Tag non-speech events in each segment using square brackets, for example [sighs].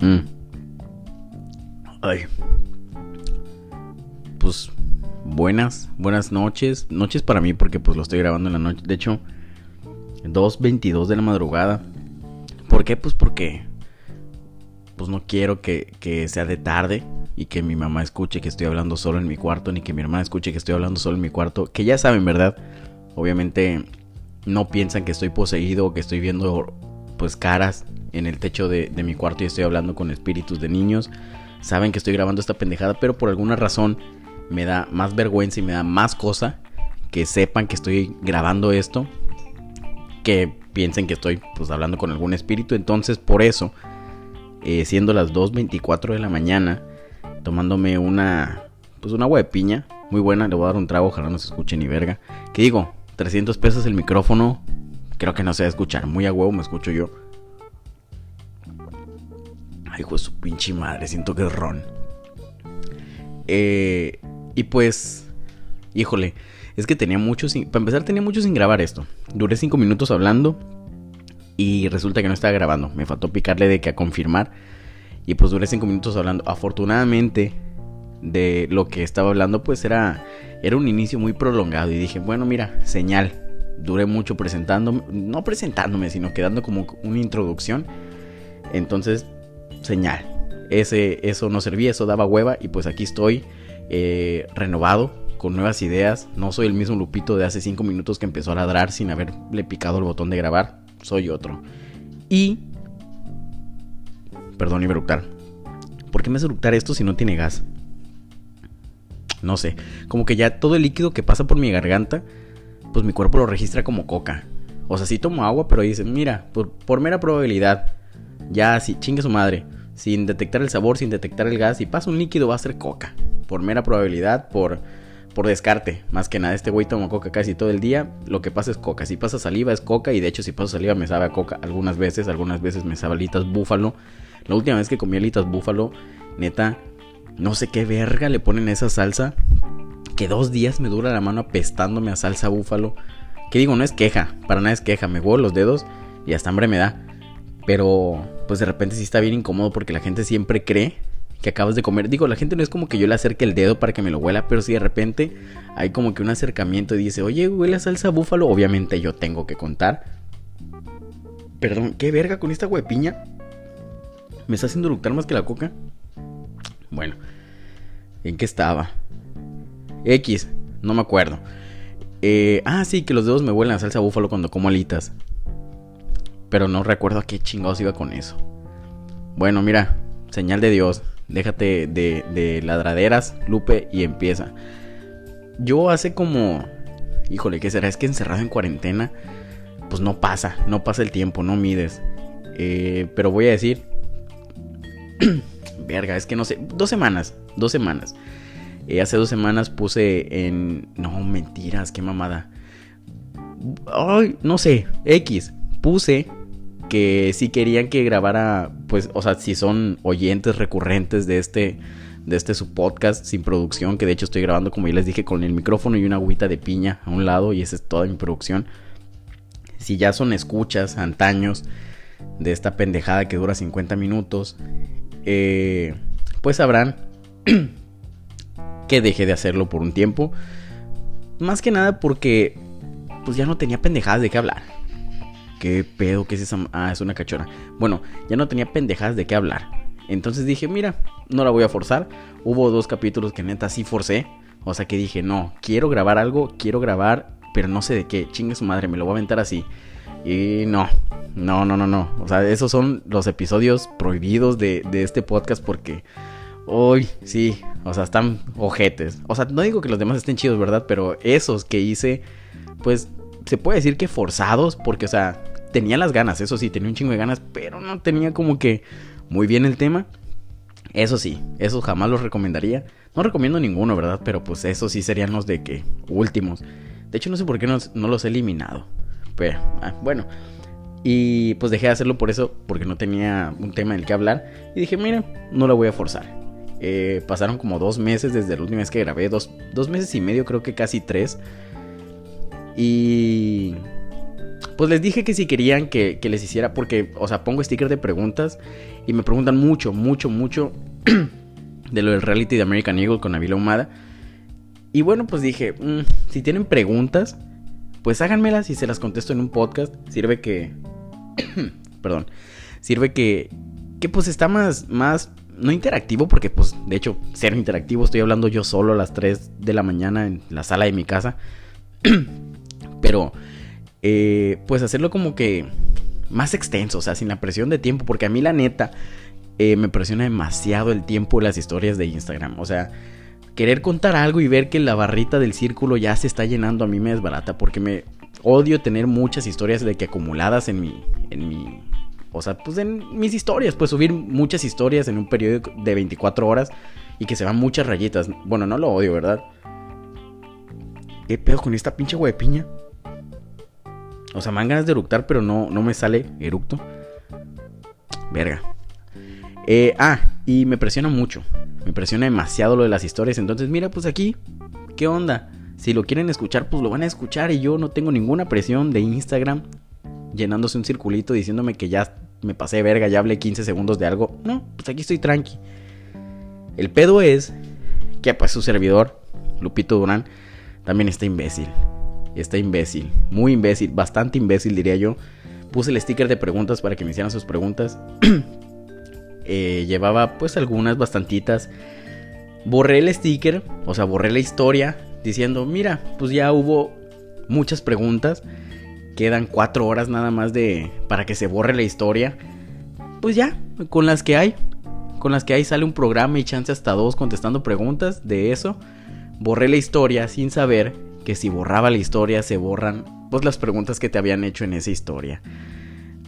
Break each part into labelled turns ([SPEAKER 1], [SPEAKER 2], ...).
[SPEAKER 1] Mm. Ay. Pues buenas, buenas noches. Noches para mí porque pues lo estoy grabando en la noche. De hecho, 2.22 de la madrugada. ¿Por qué? Pues porque pues no quiero que, que, sea de tarde y que mi mamá escuche que estoy hablando solo en mi cuarto, ni que mi hermana escuche que estoy hablando solo en mi cuarto. Que ya saben, ¿verdad? Obviamente no piensan que estoy poseído o que estoy viendo pues caras en el techo de, mi cuarto y estoy hablando con espíritus de niños. Saben que estoy grabando esta pendejada, pero por alguna razón me da más vergüenza y me da más cosa que sepan que estoy grabando esto que piensen que estoy pues hablando con algún espíritu. Entonces por eso, eh, siendo las 2.24 de la mañana, tomándome una pues una agua de piña, muy buena, le voy a dar un trago, ojalá no se escuche ni verga. Que digo, 300 pesos el micrófono, creo que no se va a escuchar, muy a huevo me escucho yo. Ay, hijo su pinche madre, siento que es ron. Eh, y pues, híjole, es que tenía mucho sin... Para empezar, tenía mucho sin grabar esto. Duré 5 minutos hablando y resulta que no estaba grabando. Me faltó picarle de que a confirmar. Y pues duré 5 minutos hablando. Afortunadamente, de lo que estaba hablando, pues era, era un inicio muy prolongado. Y dije, bueno, mira, señal. Duré mucho presentándome, no presentándome, sino quedando como una introducción. Entonces, señal. Ese, eso no servía, eso daba hueva. Y pues aquí estoy, eh, renovado, con nuevas ideas. No soy el mismo Lupito de hace 5 minutos que empezó a ladrar sin haberle picado el botón de grabar. Soy otro. Y. Perdón, iba a eructar. ¿Por qué me hace eructar esto si no tiene gas? No sé, como que ya todo el líquido que pasa por mi garganta, pues mi cuerpo lo registra como coca. O sea, sí tomo agua, pero dicen, mira, por, mera probabilidad, ya así, chingue su madre, sin detectar el sabor, sin detectar el gas, y pasa un líquido va a ser coca. Por mera probabilidad, por, por descarte. Más que nada, este güey toma coca casi todo el día. Lo que pasa es coca. Si pasa saliva es coca. Y de hecho, si pasa saliva me sabe a coca algunas veces. Algunas veces me sabe alitas búfalo. La última vez que comí alitas búfalo, neta, no sé qué verga le ponen esa salsa. Que dos días me dura la mano apestándome a salsa búfalo. Que digo, no es queja, para nada es queja. Me huevo los dedos y hasta hambre me da. Pero, pues de repente sí está bien incómodo porque la gente siempre cree que acabas de comer. Digo, la gente no es como que yo le acerque el dedo para que me lo huela, pero si de repente hay como que un acercamiento y dice, oye, huele a salsa búfalo, obviamente yo tengo que contar. Perdón, ¿qué verga con esta huepiña? ¿Me está haciendo eructar más que la coca? Bueno, ¿en qué estaba? X, no me acuerdo. Eh, ah, sí, que los dedos me huelen a salsa búfalo cuando como alitas. Pero no recuerdo a qué chingados iba con eso. Bueno, mira, señal de Dios. Déjate de, de ladraderas, Lupe, y empieza. Yo hace como... Híjole, ¿qué será? Es que encerrado en cuarentena, pues no pasa, no pasa el tiempo, no mides. Eh, pero voy a decir [clears throat] verga, es que no sé, dos semanas, dos semanas. Eh, hace dos semanas puse en... No, mentiras, qué mamada. Ay, no sé, X. Puse que si querían que grabara, pues, o sea, si son oyentes recurrentes de este, de este su podcast sin producción, que de hecho estoy grabando, como ya les dije, con el micrófono y una agüita de piña a un lado, y esa es toda mi producción. Si ya son escuchas, antaños, de esta pendejada que dura 50 minutos, eh, pues sabrán [clears throat] que dejé de hacerlo por un tiempo. Más que nada porque pues ya no tenía pendejadas de qué hablar. ¿Qué pedo? ¿Qué es esa? Ah, es una cachora. Bueno, ya no tenía pendejadas de qué hablar. Entonces dije, mira, no la voy a forzar. Hubo dos capítulos que neta sí forcé. O sea que dije, no, quiero grabar algo, quiero grabar, pero no sé de qué. Chingue su madre, me lo voy a aventar así. Y no, no, no, no, no. O sea, esos son los episodios prohibidos de, este podcast porque hoy sí, o sea, están ojetes. O sea, no digo que los demás estén chidos, ¿verdad? Pero esos que hice, pues se puede decir que forzados porque, o sea, tenía las ganas, eso sí, tenía un chingo de ganas, pero no tenía como que muy bien el tema. Eso sí, esos jamás los recomendaría. No recomiendo ninguno, ¿verdad? Pero pues esos sí serían los de que últimos. De hecho, no sé por qué no, los he eliminado. Pero, ah, bueno. Y pues dejé de hacerlo por eso, porque no tenía un tema en el que hablar. Y dije, mira, no lo voy a forzar. Eh, pasaron como dos meses desde la última vez que grabé, dos, dos meses y medio, creo que casi tres. Y pues les dije que si querían que, les hiciera, porque, o sea, pongo stickers de preguntas y me preguntan mucho, mucho, mucho [clears throat] de lo del reality de American Eagle con Avila Humada. Y bueno, pues dije, mm, si tienen preguntas, pues háganmelas y se las contesto en un podcast. Sirve que, [clears throat] perdón, sirve que, que pues está más, más, no interactivo, porque pues de hecho, ser interactivo, estoy hablando yo solo a las 3 de la mañana en la sala de mi casa. [clears throat] Pero eh, pues hacerlo como que más extenso, o sea, sin la presión de tiempo, porque a mí la neta eh, me presiona demasiado el tiempo las historias de Instagram, o sea, querer contar algo y ver que la barrita del círculo ya se está llenando a mí me desbarata, porque me odio tener muchas historias de que acumuladas en mi, en mi, o sea, pues en mis historias, pues subir muchas historias en un periodo de 24 horas y que se van muchas rayitas. Bueno, no lo odio, ¿verdad? ¿Qué pedo con esta pinche piña? O sea, me dan ganas de eructar, pero no, no me sale eructo. Verga. Eh, ah, y me presiona mucho. Me presiona demasiado lo de las historias. Entonces, mira, pues aquí, ¿qué onda? Si lo quieren escuchar, pues lo van a escuchar. Y yo no tengo ninguna presión de Instagram llenándose un circulito diciéndome que ya me pasé verga, ya hablé 15 segundos de algo. No, pues aquí estoy tranqui. El pedo es que pues su servidor, Lupito Durán, también está imbécil está imbécil, muy imbécil, bastante imbécil diría yo. Puse el sticker de preguntas para que me hicieran sus preguntas. [clears throat] Eh, llevaba pues algunas, bastantitas. Borré el sticker, o sea, borré la historia diciendo, mira, pues ya hubo muchas preguntas. Quedan cuatro horas nada más de para que se borre la historia. Pues ya, con las que hay. Con las que hay sale un programa y chance hasta dos contestando preguntas de eso. Borré la historia sin saber que si borraba la historia se borran pues las preguntas que te habían hecho en esa historia.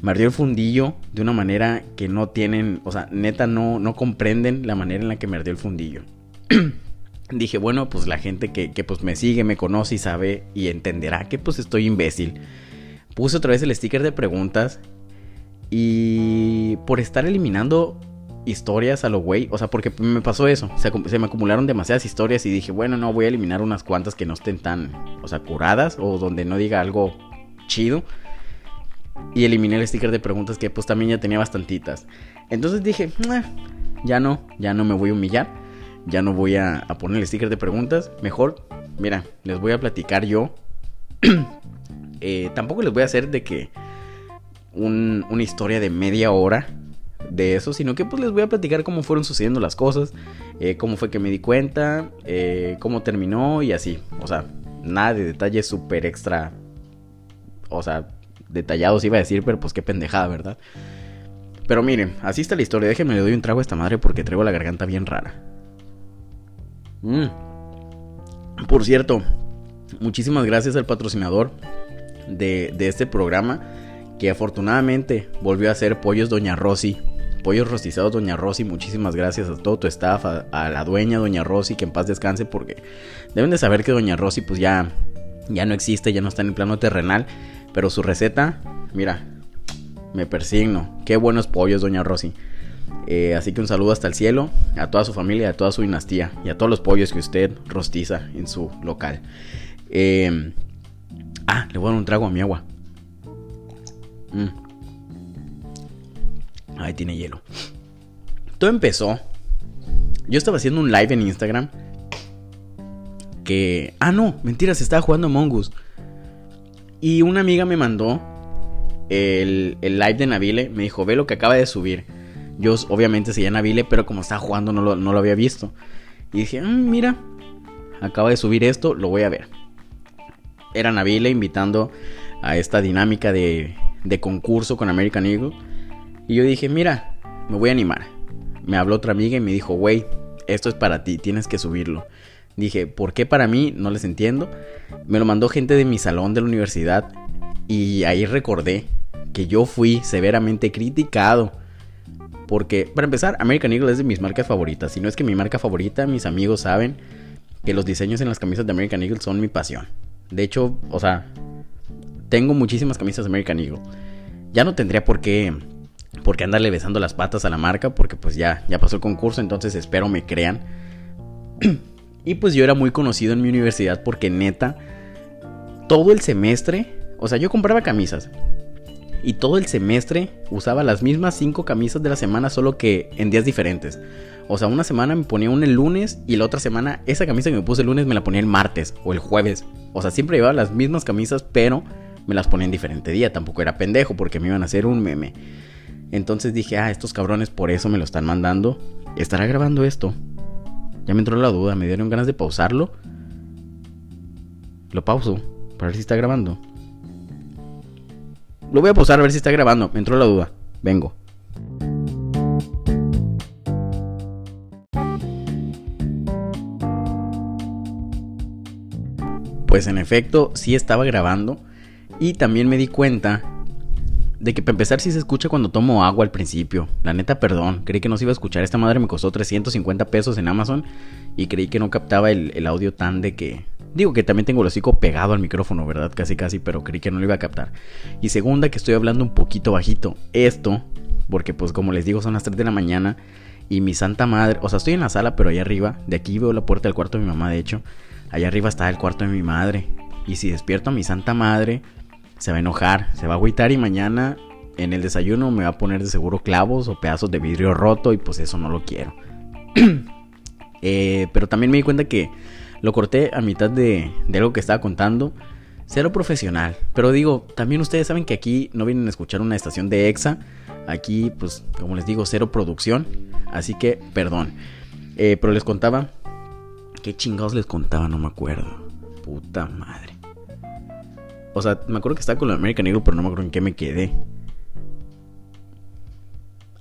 [SPEAKER 1] Me ardió el fundillo de una manera que no tienen, o sea, neta no, no comprenden la manera en la que me ardió el fundillo. [clears throat] Dije, bueno, pues la gente que, que pues me sigue, me conoce y sabe y entenderá que pues estoy imbécil. Puse otra vez el sticker de preguntas y por estar eliminando historias a lo güey. O sea, porque me pasó eso. Se, me acumularon demasiadas historias y dije, bueno, no, voy a eliminar unas cuantas que no estén tan, o sea, curadas o donde no diga algo chido. Y eliminé el sticker de preguntas que pues también ya tenía bastantitas. Entonces dije, ya no, ya no me voy a humillar. Ya no voy a, poner el sticker de preguntas. Mejor, mira, les voy a platicar yo. [clears throat] Eh, tampoco les voy a hacer de que una historia de media hora de eso, sino que pues les voy a platicar cómo fueron sucediendo las cosas, eh, cómo fue que me di cuenta, eh, cómo terminó y así. O sea, nada de detalles súper extra, o sea, detallados iba a decir, pero pues qué pendejada, ¿verdad? Pero miren, así está la historia. Déjenme le doy un trago a esta madre porque traigo la garganta bien rara. Mm. Por cierto, muchísimas gracias al patrocinador de, de este programa que afortunadamente volvió a ser Pollos Doña Rosy. Pollos rostizados Doña Rosy, muchísimas gracias a todo tu staff, a, la dueña Doña Rosy, que en paz descanse porque deben de saber que Doña Rosy pues ya, ya no existe, ya no está en el plano terrenal, pero su receta, mira, me persigno, qué buenos pollos Doña Rosy. Eh, así que un saludo hasta el cielo a toda su familia, a toda su dinastía y a todos los pollos que usted rostiza en su local. Eh, ah, le voy a dar un trago a mi agua. Mm. Ahí tiene hielo. Todo empezó. Yo estaba haciendo un live en Instagram. Que. Ah, no, mentira, se estaba jugando Mongus. Y una amiga me mandó el, live de Navile. Me dijo, ve lo que acaba de subir. Yo obviamente seguía Navile, pero como estaba jugando no lo, había visto. Y dije, mm, mira, acaba de subir esto, lo voy a ver. Era Navile invitando a esta dinámica de de concurso con American Eagle. Y yo dije, mira, me voy a animar. Me habló otra amiga y me dijo, güey, esto es para ti, tienes que subirlo. Dije, ¿por qué para mí? No les entiendo. Me lo mandó gente de mi salón de la universidad y ahí recordé que yo fui severamente criticado. Porque, para empezar, American Eagle es de mis marcas favoritas. Si no es que mi marca favorita, mis amigos saben que los diseños en las camisas de American Eagle son mi pasión. De hecho, o sea, tengo muchísimas camisas de American Eagle. Ya no tendría por qué, por qué andarle besando las patas a la marca, porque pues ya, ya pasó el concurso, entonces espero me crean. [clears throat] y pues yo era muy conocido en mi universidad porque neta, todo el semestre, O sea, yo compraba camisas. Y todo el semestre usaba las mismas cinco camisas de la semana, solo que en días diferentes. O sea, una semana me ponía una el lunes y la otra semana esa camisa que me puse el lunes me la ponía el martes o el jueves. O sea, siempre llevaba las mismas camisas, pero me las ponía en diferente día. Tampoco era pendejo porque me iban a hacer un meme. Entonces dije, ah, estos cabrones por eso me lo están mandando. ¿Estará grabando esto? Ya me entró la duda, me dieron ganas de pausarlo. Lo pauso, para ver si está grabando. Lo voy a pausar a ver si está grabando, me entró la duda. Vengo. Pues en efecto, sí estaba grabando. Y también me di cuenta de que para empezar sí se escucha cuando tomo agua al principio. La neta, perdón, creí que no se iba a escuchar. Esta madre me costó 350 pesos en Amazon y creí que no captaba el, audio tan de que... Digo que también tengo el hocico pegado al micrófono, ¿verdad? Casi casi, pero creí que no lo iba a captar. Y segunda, que estoy hablando un poquito bajito. Esto, porque pues como les digo, son las 3 de la mañana y mi santa madre... O sea, estoy en la sala, pero allá arriba, de aquí veo la puerta del cuarto de mi mamá, de hecho. Allá arriba está el cuarto de mi madre. Y si despierto a mi santa madre se va a enojar, se va a agüitar y mañana en el desayuno me va a poner de seguro clavos o pedazos de vidrio roto y pues eso no lo quiero. [clears throat] Eh, pero también me di cuenta que lo corté a mitad de, algo que estaba contando. Cero profesional. Pero digo, también ustedes saben que aquí no vienen a escuchar una estación de EXA. Aquí, pues, como les digo, cero producción. Así que, perdón. Eh, pero les contaba. ¿Qué chingados les contaba? No me acuerdo. Puta madre. O sea, me acuerdo que estaba con la American Eagle, pero no me acuerdo en qué me quedé.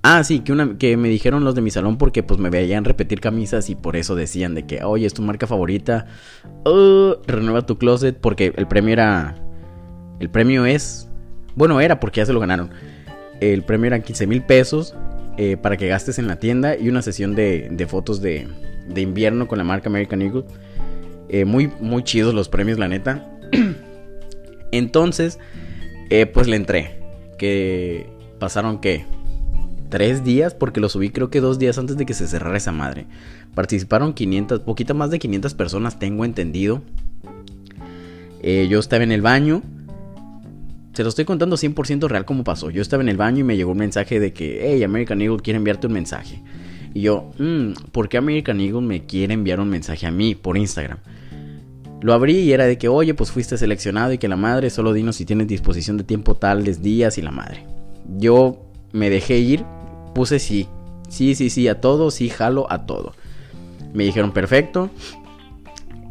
[SPEAKER 1] Ah, sí, que, una, que me dijeron los de mi salón porque pues me veían repetir camisas y por eso decían de que, oye, es tu marca favorita, uh, renueva tu closet porque el premio era... El premio es... Bueno, era porque ya se lo ganaron. El premio era 15 mil pesos eh, para que gastes en la tienda y una sesión de, de fotos de, de, invierno con la marca American Eagle. Eh, muy, muy chidos los premios, la neta. [clears throat] Entonces, eh, pues le entré. Que pasaron que tres días, porque lo subí creo que dos días antes de que se cerrara esa madre. Participaron 500, poquito más de 500 personas, tengo entendido. Eh, yo estaba en el baño. Se lo estoy contando 100% real como pasó. Yo estaba en el baño y me llegó un mensaje de que, hey, American Eagle quiere enviarte un mensaje. Y yo, mmm, ¿por qué American Eagle me quiere enviar un mensaje a mí por Instagram? Lo abrí y era de que, oye, pues fuiste seleccionado y que la madre, solo dinos si tienes disposición de tiempo tales días y la madre. Yo me dejé ir, puse sí, sí, sí, sí, a todo, sí, jalo a todo. Me dijeron, perfecto.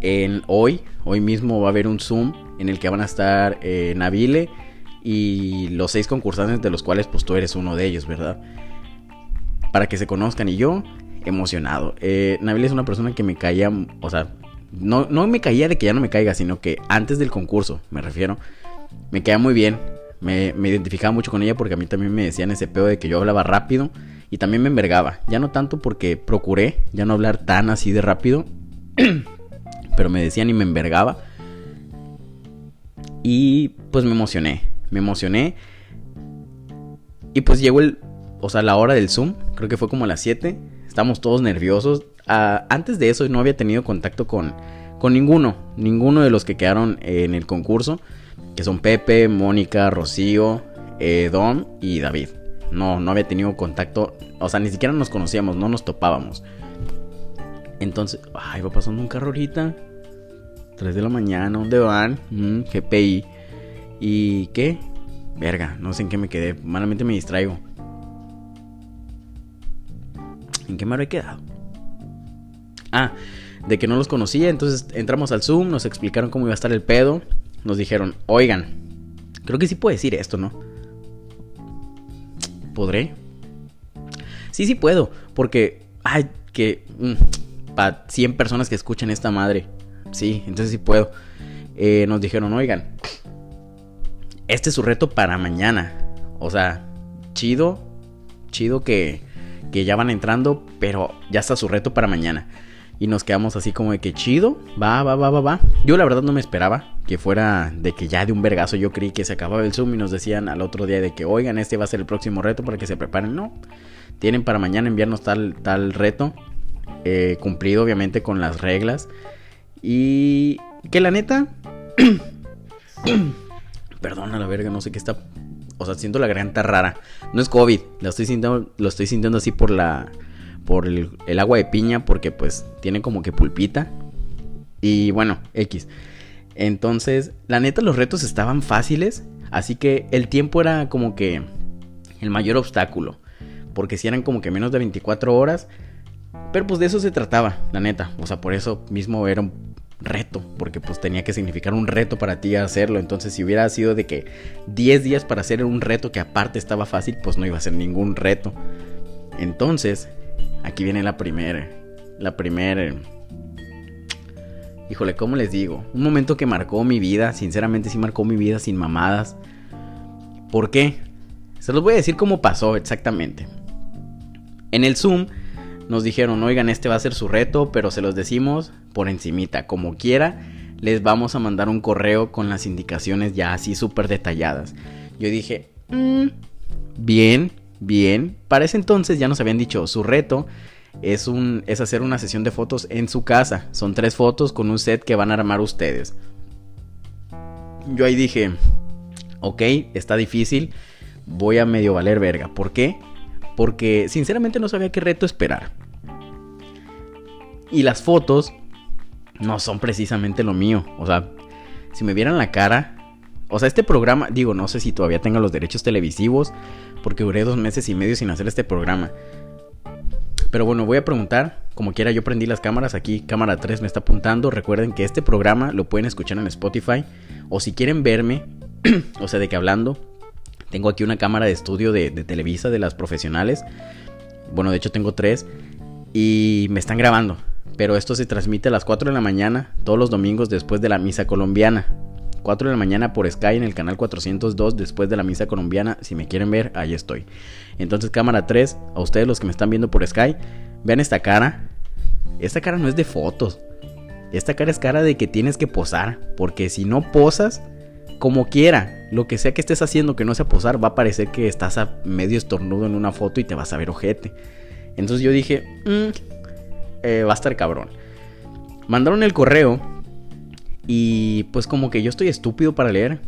[SPEAKER 1] En hoy, hoy mismo va a haber un Zoom en el que van a estar eh, y los seis concursantes de los cuales pues tú eres uno de ellos, ¿verdad? Para que se conozcan y yo emocionado. Eh, es una persona que me caía, o sea, no, no me caía de que ya no me caiga, sino que antes del concurso, me refiero, me caía muy bien. Me, identificaba mucho con ella porque a mí también me decían ese pedo de que yo hablaba rápido y también me envergaba. Ya no tanto porque procuré ya no hablar tan así de rápido, [clears throat] pero me decían y me envergaba. Y pues me emocioné, me emocioné. Y pues llegó el, o sea, la hora del Zoom, creo que fue como las 7. Estamos todos nerviosos, antes de eso no había tenido contacto con, con ninguno, ninguno de los que quedaron en el concurso, que son Pepe, Mónica, Rocío, eh, y David. No, no había tenido contacto, o sea, ni siquiera nos conocíamos, no nos topábamos. Entonces, ay, va pasando un carro ahorita. 3 de la mañana, ¿dónde van? Mm, GPI. ¿Y qué? Verga, no sé en qué me quedé. Malamente me distraigo. ¿En qué me habré quedado? Ah, de que no los conocía, entonces entramos al Zoom, nos explicaron cómo iba a estar el pedo, nos dijeron, oigan, creo que sí puedo decir esto, ¿no? ¿Podré? Sí, sí puedo, porque, ay, que, mm, para 100 personas que escuchan esta madre, sí, entonces sí puedo. Eh, nos dijeron, oigan, este es su reto para mañana. O sea, chido, chido que, que ya van entrando, pero ya está su reto para mañana. Y nos quedamos así como de que chido, va, va, va, va, va. Yo la verdad no me esperaba que fuera de que ya de un vergazo yo creí que se acababa el Zoom y nos decían al otro día de que, oigan, este va a ser el próximo reto para que se preparen. No, tienen para mañana enviarnos tal, tal reto, eh, cumplido obviamente con las reglas. Y que la neta, [clears throat] Perdona la verga, no sé qué está. O sea, siento la garganta rara. No es COVID, lo estoy sintiendo, lo estoy sintiendo así por la. Por el, agua de piña, porque pues tiene como que pulpita. Y bueno, X. Entonces, la neta, los retos estaban fáciles. Así que el tiempo era como que el mayor obstáculo. Porque si eran como que menos de 24 horas. Pero pues de eso se trataba, la neta. O sea, por eso mismo era un reto. Porque pues tenía que significar un reto para ti hacerlo. Entonces si hubiera sido de que 10 días para hacer un reto que aparte estaba fácil, pues no iba a ser ningún reto. Entonces, aquí viene la primera. La primera... Híjole, ¿cómo les digo? Un momento que marcó mi vida, sinceramente sí marcó mi vida sin mamadas. ¿Por qué? Se los voy a decir cómo pasó exactamente. En el Zoom nos dijeron, oigan, este va a ser su reto, pero se los decimos por encimita, como quiera, les vamos a mandar un correo con las indicaciones ya así súper detalladas. Yo dije, mm, bien, bien. Para ese entonces ya nos habían dicho, su reto es, un, es hacer una sesión de fotos en su casa. Son tres fotos con un set que van a armar ustedes. Yo ahí dije, ok, está difícil, voy a medio valer verga. ¿Por qué? Porque sinceramente no sabía qué reto esperar. Y las fotos no son precisamente lo mío. O sea, si me vieran la cara... O sea, este programa, digo, no sé si todavía tenga los derechos televisivos, porque duré dos meses y medio sin hacer este programa. Pero bueno, voy a preguntar. Como quiera, yo prendí las cámaras. Aquí, cámara 3 me está apuntando. Recuerden que este programa lo pueden escuchar en Spotify. O si quieren verme, [clears throat] o sea, de que hablando, tengo aquí una cámara de estudio de, de, Televisa, de las profesionales. Bueno, de hecho tengo tres. Y me están grabando. Pero esto se transmite a las 4 de la mañana, todos los domingos después de la misa colombiana. 4 de la mañana por Sky en el canal 402 después de la misa colombiana. Si me quieren ver, ahí estoy. Entonces, cámara 3, a ustedes los que me están viendo por Sky, vean esta cara. Esta cara no es de fotos. Esta cara es cara de que tienes que posar. Porque si no posas, como quiera, lo que sea que estés haciendo que no sea posar, va a parecer que estás a medio estornudo en una foto y te vas a ver ojete. Entonces yo dije, mmm, eh, va a estar cabrón. Mandaron el correo y pues como que yo estoy estúpido para leer.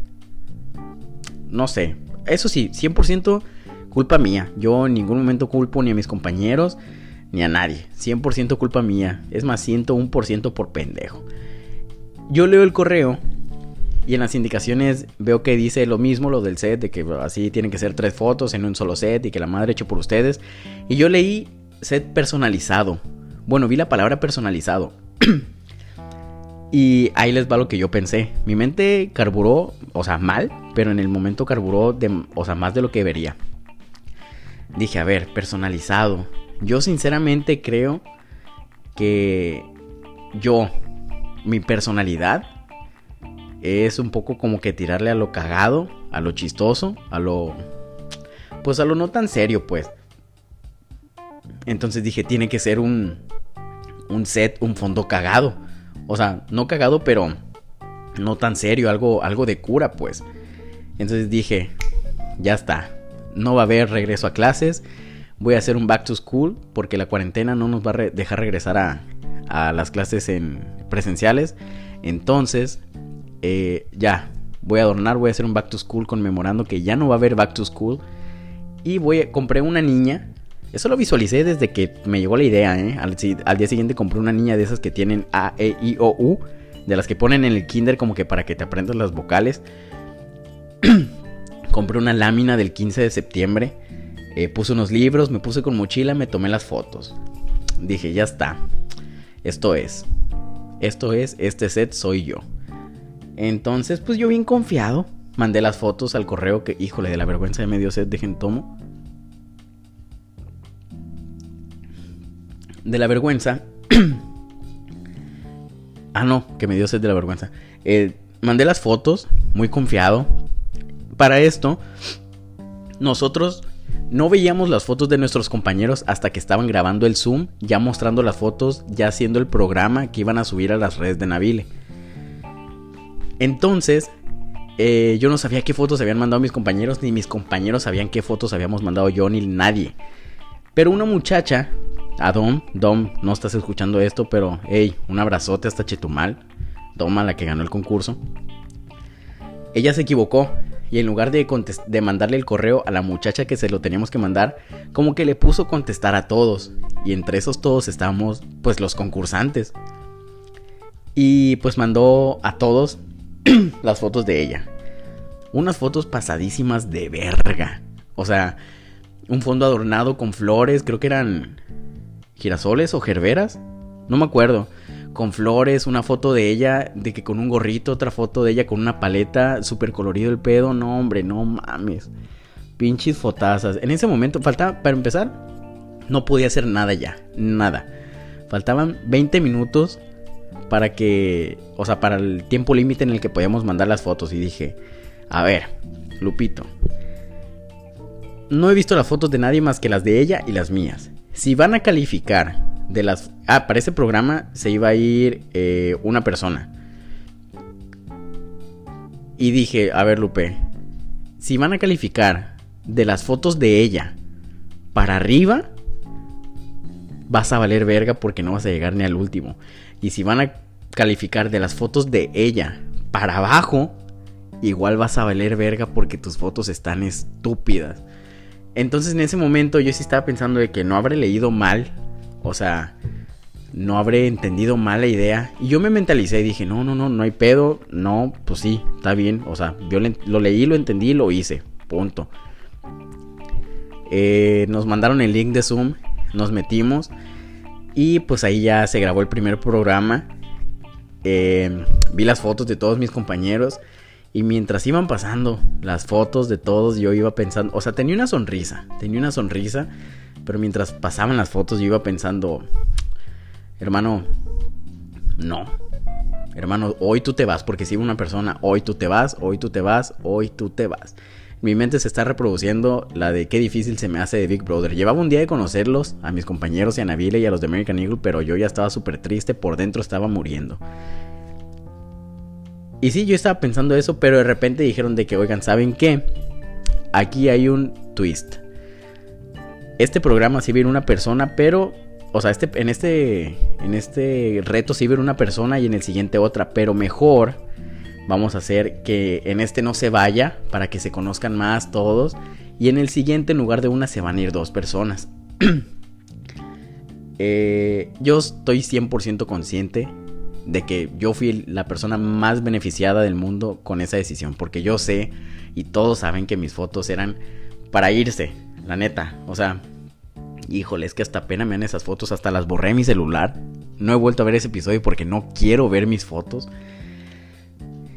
[SPEAKER 1] No sé. Eso sí, 100% culpa mía. Yo en ningún momento culpo ni a mis compañeros ni a nadie. 100% culpa mía. Es más, 101% por pendejo. Yo leo el correo y en las indicaciones veo que dice lo mismo, lo del set, de que así tienen que ser tres fotos en un solo set y que la madre hecho por ustedes. Y yo leí set personalizado. Bueno, vi la palabra personalizado. [clears throat] y ahí les va lo que yo pensé. Mi mente carburó, o sea, mal, pero en el momento carburó, o sea, más de lo que debería. Dije, a ver, personalizado. Yo sinceramente creo que yo, mi personalidad, es un poco como que tirarle a lo cagado, a lo chistoso, a lo... Pues a lo no tan serio, pues. Entonces dije, tiene que ser un, un set, un fondo cagado. O sea, no cagado, pero no tan serio, algo, algo de cura, pues. Entonces dije, ya está, no va a haber regreso a clases. Voy a hacer un back to school porque la cuarentena no nos va a dejar regresar a, a, las clases en presenciales. Entonces, eh, ya, voy a adornar, voy a hacer un back to school conmemorando que ya no va a haber back to school. Y voy a, compré una niña eso lo visualicé desde que me llegó la idea, ¿eh? Al, día siguiente compré una niña de esas que tienen A, E, I, O, U. De las que ponen en el kinder como que para que te aprendas las vocales. [clears throat] compré una lámina del 15 de septiembre. Eh, puse unos libros, me puse con mochila, me tomé las fotos. Dije, ya está. Esto es. Esto es, este set soy yo. Entonces, pues yo bien confiado. Mandé las fotos al correo que, híjole, de la vergüenza de medio set, dejen tomo. De la vergüenza. [clears throat] ah, no, que me dio sed de la vergüenza. Eh, mandé las fotos, muy confiado. Para esto, nosotros no veíamos las fotos de nuestros compañeros hasta que estaban grabando el Zoom, ya mostrando las fotos, ya haciendo el programa que iban a subir a las redes de Navile. Entonces, eh, yo no sabía qué fotos habían mandado mis compañeros, ni mis compañeros sabían qué fotos habíamos mandado yo, ni nadie. Pero una muchacha a Dom. Dom, no estás escuchando esto, pero hey, un abrazote hasta Chetumal. Dom a la que ganó el concurso. ella se equivocó y en lugar de, de mandarle el correo a la muchacha que se lo teníamos que mandar, como que le puso contestar a todos. Y entre esos todos estábamos pues los concursantes. Y pues mandó a todos [clears throat] las fotos de ella. Unas fotos pasadísimas de verga. O sea, un fondo adornado con flores, creo que eran girasoles o gerberas. No me acuerdo con flores, una foto de ella, de que con un gorrito, otra foto de ella con una paleta, súper colorido el pedo, no hombre, no mames. Pinches fotazas. En ese momento, faltaba, para empezar, no podía hacer nada ya, nada. Faltaban 20 minutos para que, o sea, para el tiempo límite en el que podíamos mandar las fotos. Y dije, a ver, Lupito, no he visto las fotos de nadie más que las de ella y las mías. Si van a calificar de las... Ah, para ese programa se iba a ir eh, una persona. Y dije, a ver Lupe, si van a calificar de las fotos de ella para arriba, vas a valer verga porque no vas a llegar ni al último. Y si van a calificar de las fotos de ella para abajo, igual vas a valer verga porque tus fotos están estúpidas. Entonces en ese momento yo sí estaba pensando de que no habré leído mal o sea, no habré entendido mal la idea. Y yo me mentalicé y dije, no, no, no, no hay pedo. No, pues sí, está bien. O sea, yo lo leí, lo entendí lo hice. Punto. Eh, nos mandaron el link de Zoom, nos metimos y pues ahí ya se grabó el primer programa. Eh, vi las fotos de todos mis compañeros y mientras iban pasando las fotos de todos yo iba pensando, o sea, tenía una sonrisa, tenía una sonrisa pero mientras pasaban las fotos yo iba pensando, hermano, no. Hermano, hoy tú te vas, porque si una persona, hoy tú te vas, hoy tú te vas, hoy tú te vas. Mi mente se está reproduciendo la de qué difícil se me hace de Big Brother. Llevaba un día de conocerlos, a mis compañeros y a Navile y a los de American Eagle, pero yo ya estaba súper triste, por dentro estaba muriendo. Y sí, yo estaba pensando eso, pero de repente dijeron de que, oigan, ¿saben qué? Aquí hay un twist este programa sí viene una persona, pero o sea, este, en, este, en este reto sí ver una persona y en el siguiente otra, pero mejor vamos a hacer que en este no se vaya para que se conozcan más todos y en el siguiente en lugar de una se van a ir dos personas. [clears throat] Eh, yo estoy 100% consciente de que yo fui la persona más beneficiada del mundo con esa decisión, porque yo sé y todos saben que mis fotos eran para irse, la neta, o sea, Híjole, es que hasta pena me dan esas fotos, hasta las borré mi celular. No he vuelto a ver ese episodio porque no quiero ver mis fotos.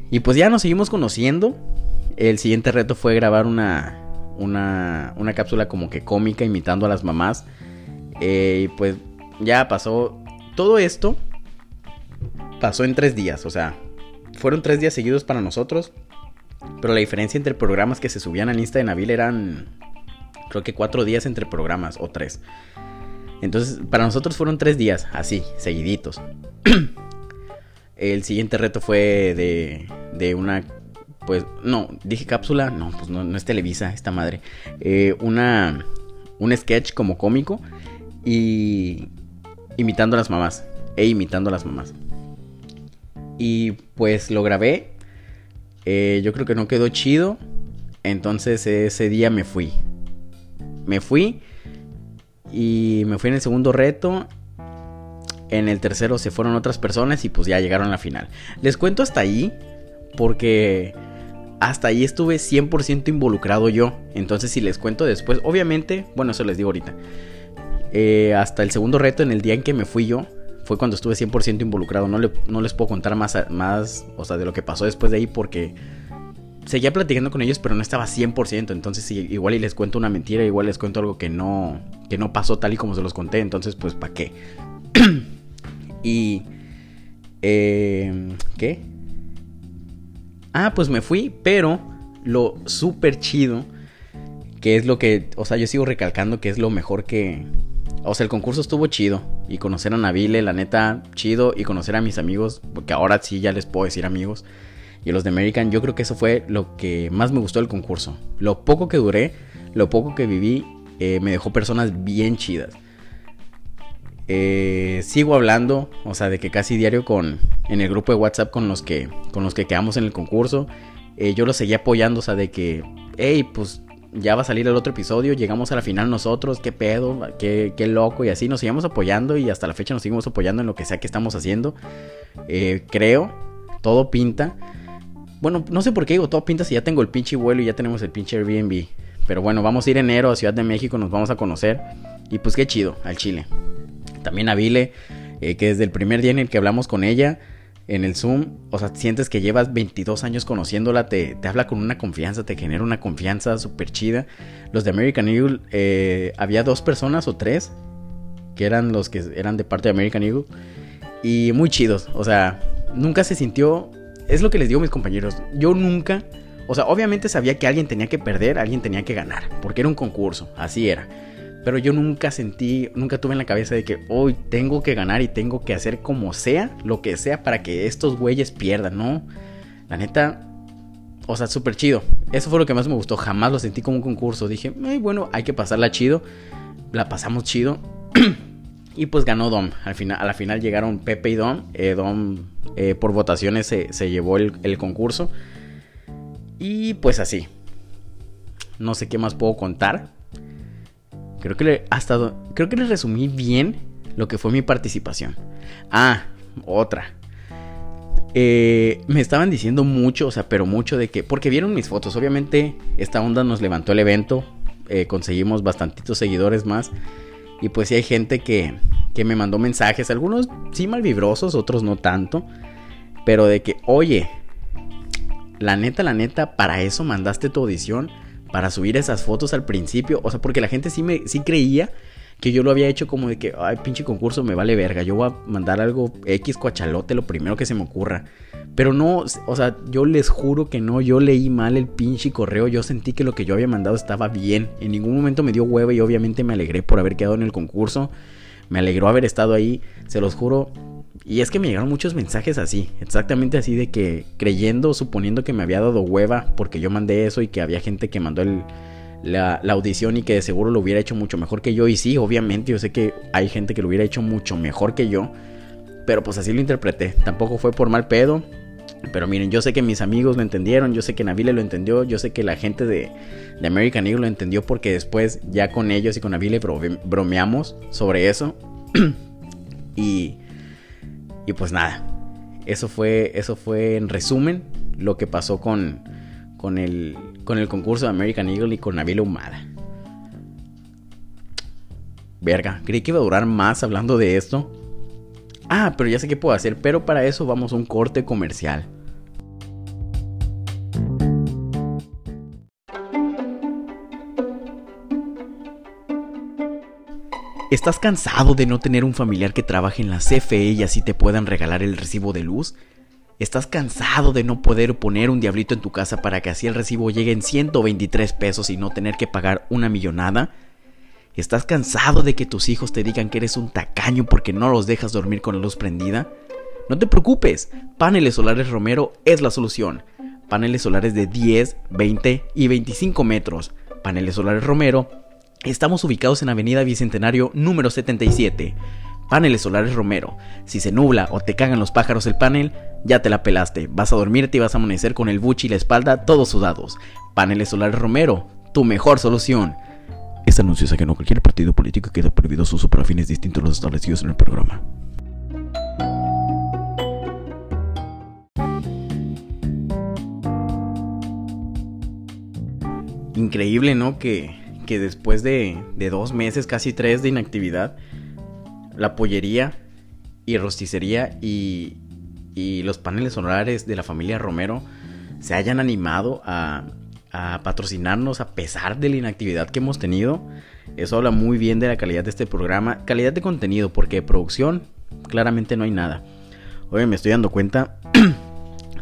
[SPEAKER 1] Y pues ya nos seguimos conociendo. El siguiente reto fue grabar una, una, una cápsula como que cómica imitando a las mamás. Eh, y pues ya pasó todo esto. Pasó en tres días, o sea, fueron tres días seguidos para nosotros. Pero la diferencia entre programas que se subían al Insta de Nabil eran creo que cuatro días entre programas o tres. Entonces, para nosotros fueron tres días, así, seguiditos. [clears throat] El siguiente reto fue de, de una, pues, no, dije cápsula, no, pues no, no es Televisa, esta madre. Eh, una, un sketch como cómico y imitando a las mamás, e imitando a las mamás. Y pues lo grabé, eh, yo creo que no quedó chido, entonces ese día me fui me fui y me fui en el segundo reto. En el tercero se fueron otras personas y pues ya llegaron a la final. Les cuento hasta ahí porque hasta ahí estuve 100% involucrado yo. Entonces si les cuento después, obviamente, bueno, eso les digo ahorita. Eh, hasta el segundo reto, en el día en que me fui yo, fue cuando estuve 100% involucrado. No, no les puedo contar más, más, o sea, de lo que pasó después de ahí porque seguía platicando con ellos, pero no estaba 100%. Entonces, igual y les cuento una mentira, igual les cuento algo que no, que no pasó tal y como se los conté. Entonces, pues, ¿para qué? [clears throat] y... Eh, ¿Qué? Ah, pues me fui, pero lo súper chido, que es lo que, o sea, yo sigo recalcando que es lo mejor que... O sea, el concurso estuvo chido. Y conocer a Navile, la neta, chido. Y conocer a mis amigos, porque ahora sí ya les puedo decir amigos y los de American, yo creo que eso fue lo que más me gustó del concurso. Lo poco que duré, lo poco que viví, eh, me dejó personas bien chidas. Eh, sigo hablando, o sea, de que casi diario con en el grupo de WhatsApp con los que con los que quedamos en el concurso eh, yo lo seguía apoyando, o sea, de que, hey, pues ya va a salir el otro episodio, llegamos a la final nosotros, qué pedo, qué, qué loco, y así nos seguimos apoyando y hasta la fecha nos seguimos apoyando en lo que sea que estamos haciendo. Eh, creo, todo pinta. Bueno, no sé por qué digo todo pinta si ya tengo el pinche vuelo y ya tenemos el pinche Airbnb. Pero bueno, vamos a ir enero a Ciudad de México, nos vamos a conocer. Y pues qué chido, al Chile. También a Vile, eh, que desde el primer día en el que hablamos con ella, en el Zoom, o sea, sientes que llevas 22 años conociéndola, te, te habla con una confianza, te genera una confianza súper chida. Los de American Eagle, eh, había dos personas o tres que eran los que eran de parte de American Eagle. Y muy chidos, o sea, nunca se sintió, es lo que les digo a mis compañeros, yo nunca, o sea, obviamente sabía que alguien tenía que perder, alguien tenía que ganar, porque era un concurso, así era. Pero yo nunca sentí, nunca tuve en la cabeza de que hoy tengo que ganar y tengo que hacer como sea, lo que sea para que estos güeyes pierdan, ¿no? La neta, o sea, súper chido. Eso fue lo que más me gustó. Jamás lo sentí como un concurso. Dije, bueno, hay que pasarla chido. La pasamos chido. [clears throat] y pues ganó Dom. Al final, a la final llegaron Pepe y Dom. Eh, Dom eh, por votaciones se, llevó el, el, concurso. Y pues así. No sé qué más puedo contar. Creo que le, hasta, creo que les resumí bien lo que fue mi participación. Ah, otra. Eh, me estaban diciendo mucho, o sea, pero mucho de que, porque vieron mis fotos, obviamente esta onda nos levantó el evento, eh, conseguimos bastantitos seguidores más, y pues sí hay gente que, que me mandó mensajes, algunos sí malvibrosos, otros no tanto, pero de que, oye, la neta, la neta, para eso mandaste tu audición para subir esas fotos al principio. O sea, porque la gente sí me sí creía que yo lo había hecho como de que, ay, pinche concurso me vale verga. Yo voy a mandar algo X cuachalote, lo primero que se me ocurra. Pero no, o sea, yo les juro que no, yo leí mal el pinche correo. Yo sentí que lo que yo había mandado estaba bien. En ningún momento me dio hueva y obviamente me alegré por haber quedado en el concurso. Me alegró haber estado ahí, se los juro. Y es que me llegaron muchos mensajes así, exactamente así de que creyendo, suponiendo que me había dado hueva porque yo mandé eso y que había gente que mandó la, audición y que de seguro lo hubiera hecho mucho mejor que yo. Y sí, obviamente yo sé que hay gente que lo hubiera hecho mucho mejor que yo, pero pues así lo interpreté. Tampoco fue por mal pedo. Pero miren, yo sé que mis amigos lo entendieron, yo sé que Navile lo entendió, yo sé que la gente de, de American Eagle lo entendió porque después ya con ellos y con Navile bromeamos sobre eso. [clears throat] y y pues nada, eso fue, eso fue en resumen lo que pasó con, con, el, con el concurso de American Eagle y con Navila Humada. Verga, creí que iba a durar más hablando de esto. Ah, pero ya sé qué puedo hacer, pero para eso vamos a un corte comercial. ¿Estás cansado de no tener un familiar que trabaje en la CFE y así te puedan regalar el recibo de luz? ¿Estás cansado de no poder poner un diablito en tu casa para que así el recibo llegue en 123 pesos y no tener que pagar una millonada? ¿Estás cansado de que tus hijos te digan que eres un tacaño porque no los dejas dormir con la luz prendida? No te preocupes, Paneles Solares Romero es la solución. Paneles solares de 10, 20 y 25 metros. Paneles Solares Romero Estamos ubicados en Avenida Bicentenario número 77. Paneles solares Romero. Si se nubla o te cagan los pájaros el panel, ya te la pelaste. Vas a dormirte y vas a amanecer con el buchi y la espalda todos sudados. Paneles solares Romero, tu mejor solución. Este anuncio es que no cualquier partido político queda prohibido su uso para fines distintos a los establecidos en el programa. Increíble, ¿no? Que que después de, dos meses, casi tres de inactividad, la pollería y rosticería y, y los paneles solares de la familia Romero se hayan animado a, a patrocinarnos a pesar de la inactividad que hemos tenido. Eso habla muy bien de la calidad de este programa. Calidad de contenido, porque de producción claramente no hay nada. Oye, me estoy dando cuenta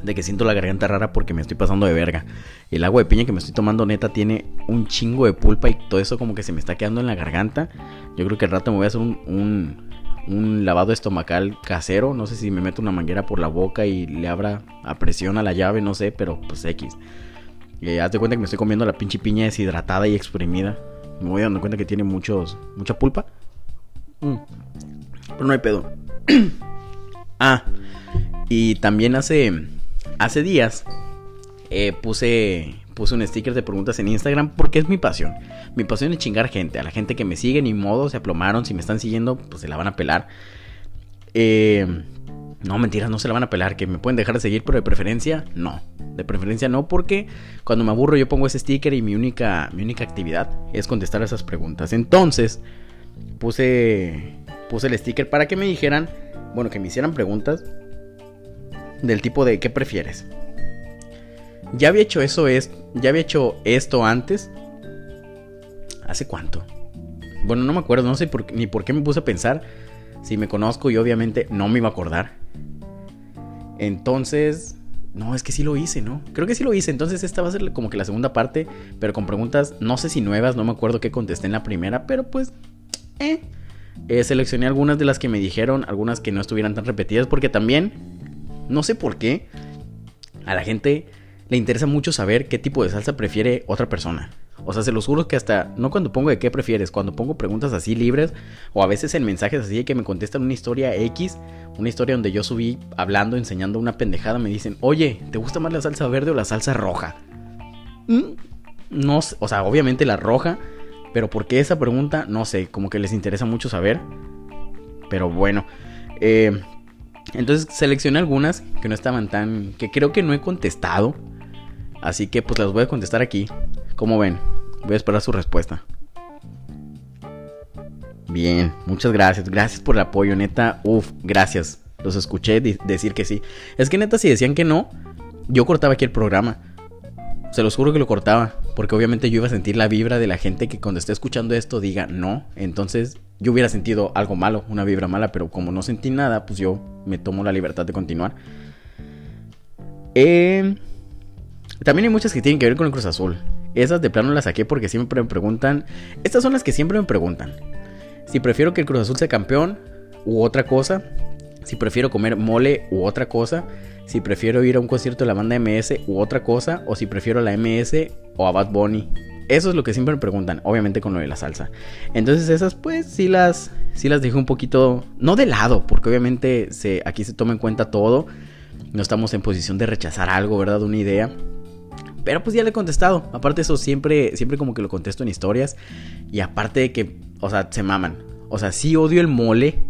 [SPEAKER 1] de que siento la garganta rara porque me estoy pasando de verga. El agua de piña que me estoy tomando neta tiene un chingo de pulpa y todo eso como que se me está quedando en la garganta. Yo creo que al rato me voy a hacer un, un, lavado estomacal casero. No sé si me meto una manguera por la boca y le abra a presión a la llave, no sé, pero pues X. Eh, haz de cuenta que me estoy comiendo la pinche piña deshidratada y exprimida. Me voy dando cuenta que tiene muchos, mucha pulpa. Mm. Pero no hay pedo. [clears throat] ah, y también hace hace días eh, puse, puse un sticker de preguntas en Instagram porque es mi pasión. Mi pasión es chingar gente. A la gente que me sigue, ni modo, se aplomaron. Si me están siguiendo, pues se la van a pelar. Eh, no, mentiras, no se la van a pelar. Que me pueden dejar de seguir, pero de preferencia, no. De preferencia no, porque cuando me aburro yo pongo ese sticker y mi única, mi única actividad es contestar esas preguntas. Entonces, puse, puse el sticker para que me dijeran, bueno, que me hicieran preguntas del tipo de ¿qué prefieres? Ya había hecho eso, es, ya había hecho esto antes. ¿Hace cuánto? Bueno, no me acuerdo, no sé ni por qué me puse a pensar. Si me conozco y obviamente no me iba a acordar. Entonces, no, es que sí lo hice, ¿no? Creo que sí lo hice. Entonces esta va a ser como que la segunda parte, pero con preguntas, no sé si nuevas, no me acuerdo qué contesté en la primera, pero pues, eh. eh seleccioné algunas de las que me dijeron, algunas que no estuvieran tan repetidas, porque también, no sé por qué, a la gente le interesa mucho saber qué tipo de salsa prefiere otra persona. O sea, se los juro que hasta, no cuando pongo de qué prefieres, cuando pongo preguntas así libres, o a veces en mensajes así que me contestan una historia X, una historia donde yo subí hablando, enseñando una pendejada, me dicen, oye, ¿te gusta más la salsa verde o la salsa roja? Mm, no o sea, obviamente la roja, pero ¿por qué esa pregunta? No sé, como que les interesa mucho saber. Pero bueno, eh, entonces seleccioné algunas que no estaban tan, que creo que no he contestado. Así que pues las voy a contestar aquí. ¿Cómo ven? Voy a esperar su respuesta. Bien, muchas gracias. Gracias por el apoyo, neta. Uf, gracias. Los escuché decir que sí. Es que neta, si decían que no, yo cortaba aquí el programa. Se los juro que lo cortaba. Porque obviamente yo iba a sentir la vibra de la gente que cuando esté escuchando esto diga no. Entonces yo hubiera sentido algo malo, una vibra mala. Pero como no sentí nada, pues yo me tomo la libertad de continuar. Eh, también hay muchas que tienen que ver con el Cruz Azul. Esas de plano las saqué porque siempre me preguntan. Estas son las que siempre me preguntan. Si prefiero que el Cruz Azul sea campeón u otra cosa. Si prefiero comer mole u otra cosa. Si prefiero ir a un concierto de la banda MS u otra cosa. O si prefiero a la MS o a Bad Bunny. Eso es lo que siempre me preguntan, obviamente con lo de la salsa. Entonces esas pues sí las, sí las dejé un poquito, no de lado, porque obviamente aquí se toma en cuenta todo. No estamos en posición de rechazar algo, ¿verdad? Una idea. Pero pues ya le he contestado. Aparte eso siempre, siempre como que lo contesto en historias. Y aparte de que, o sea, se maman. O sea, sí odio el mole.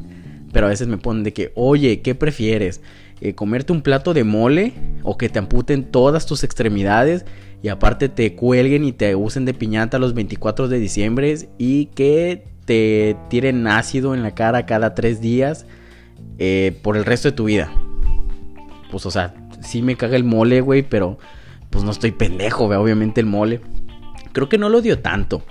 [SPEAKER 1] Pero a veces me ponen de que, oye, ¿qué prefieres? Eh, ¿Comerte un plato de mole? ¿O que te amputen todas tus extremidades? Y aparte te cuelguen y te usen de piñata los 24 de diciembre. Y que te tiren ácido en la cara cada tres días. Eh, por el resto de tu vida. Pues o sea, sí me caga el mole, güey, pero pues no estoy pendejo, ve, obviamente el mole. Creo que no lo odio tanto.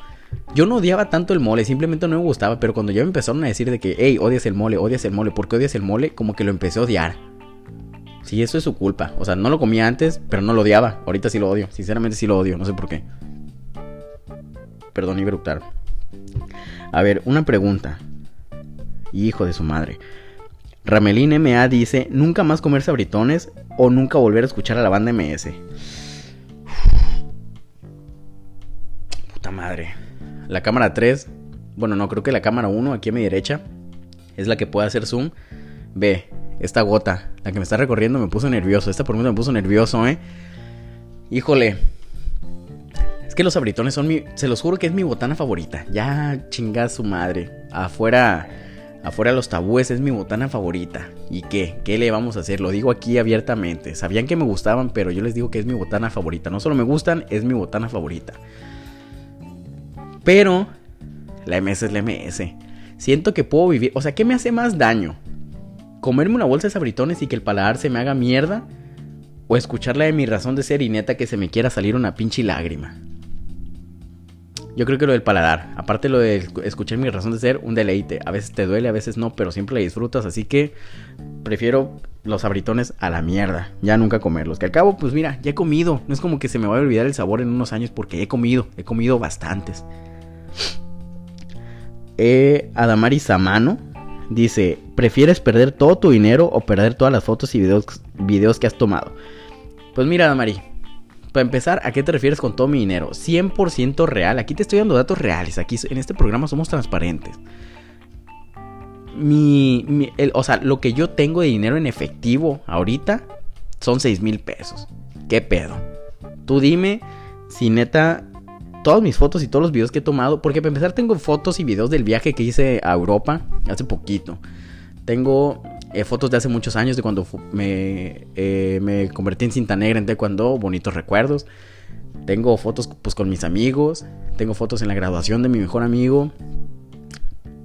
[SPEAKER 1] Yo no odiaba tanto el mole, simplemente no me gustaba, pero cuando ya me empezaron a decir de que, hey, odias el mole, odias el mole, ¿por qué odias el mole? Como que lo empecé a odiar. Sí, eso es su culpa. O sea, no lo comía antes, pero no lo odiaba. Ahorita sí lo odio. Sinceramente sí lo odio, no sé por qué. Perdón, iba a ver, una pregunta. Hijo de su madre. Ramelín MA dice, nunca más comer sabritones o nunca volver a escuchar a la banda MS. [sighs] madre. La cámara 3, bueno, no, creo que la cámara 1 aquí a mi derecha es la que puede hacer zoom. Ve, esta gota, la que me está recorriendo me puso nervioso. Esta por mí me puso nervioso, ¿eh? Híjole. Es que los abritones son mi... Se los juro que es mi botana favorita. Ya chinga su madre. Afuera... Afuera los tabúes es mi botana favorita. ¿Y qué? ¿Qué le vamos a hacer? Lo digo aquí abiertamente. Sabían que me gustaban, pero yo les digo que es mi botana favorita. No solo me gustan, es mi botana favorita. Pero la MS es la MS. Siento que puedo vivir. O sea, ¿qué me hace más daño? ¿Comerme una bolsa de sabritones y que el paladar se me haga mierda? ¿O escucharla de mi razón de ser y neta que se me quiera salir una pinche lágrima? Yo creo que lo del paladar. Aparte lo de escuchar mi razón de ser, un deleite. A veces te duele, a veces no, pero siempre la disfrutas. Así que prefiero los sabritones a la mierda. Ya nunca comerlos. Que al cabo, pues mira, ya he comido. No es como que se me vaya a olvidar el sabor en unos años porque he comido. He comido bastantes. Eh, Adamari Samano dice, ¿prefieres perder todo tu dinero o perder todas las fotos y videos, videos que has tomado? Pues mira, Adamari, para empezar, ¿a qué te refieres con todo mi dinero? 100% real. Aquí te estoy dando datos reales. Aquí en este programa somos transparentes. Mi, o sea, lo que yo tengo de dinero en efectivo ahorita son 6 mil pesos. ¿Qué pedo? Tú dime si neta todas mis fotos y todos los videos que he tomado, porque para empezar tengo fotos y videos del viaje que hice a Europa hace poquito. Tengo eh, fotos de hace muchos años de cuando me, eh, me convertí en cinta negra en taekwondo, bonitos recuerdos. Tengo fotos pues con mis amigos, tengo fotos en la graduación de mi mejor amigo.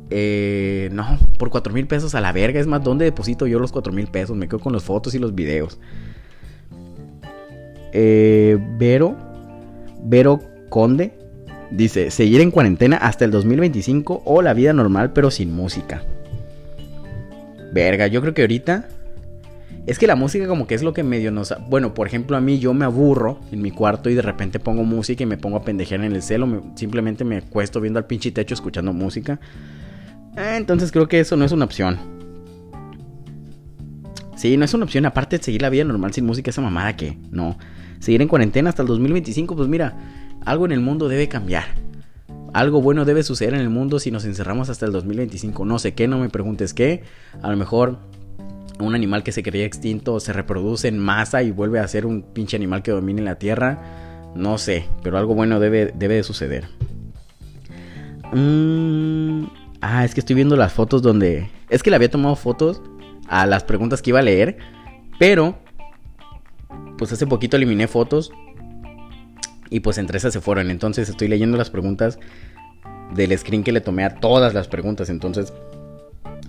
[SPEAKER 1] Eh, no, por 4 mil pesos a la verga. Es más, ¿dónde deposito yo los 4 mil pesos? Me quedo con las fotos y los videos. Eh, Vero, Vero Conde dice: Seguir en cuarentena hasta el 2025 o la vida normal, pero sin música. Verga, yo creo que ahorita. Es que la música, como que es lo que medio nos. Bueno, por ejemplo, a mí yo me aburro en mi cuarto y de repente pongo música y me pongo a pendejear en el celo. simplemente me acuesto viendo al pinche techo escuchando música. Eh, entonces creo que eso no es una opción. Sí, no es una opción. Aparte de seguir la vida normal sin música, esa mamada que no. Seguir en cuarentena hasta el 2025, pues mira, algo en el mundo debe cambiar. Algo bueno debe suceder en el mundo si nos encerramos hasta el 2025. No sé qué, no me preguntes qué. A lo mejor un animal que se creía extinto se reproduce en masa y vuelve a ser un pinche animal que domine la tierra. No sé, pero algo bueno debe, debe de suceder. Mmm... Ah, es que estoy viendo las fotos donde... Es que le había tomado fotos a las preguntas que iba a leer, pero... Pues hace poquito eliminé fotos y pues entre esas se fueron. Entonces estoy leyendo las preguntas del screen que le tomé a todas las preguntas. Entonces,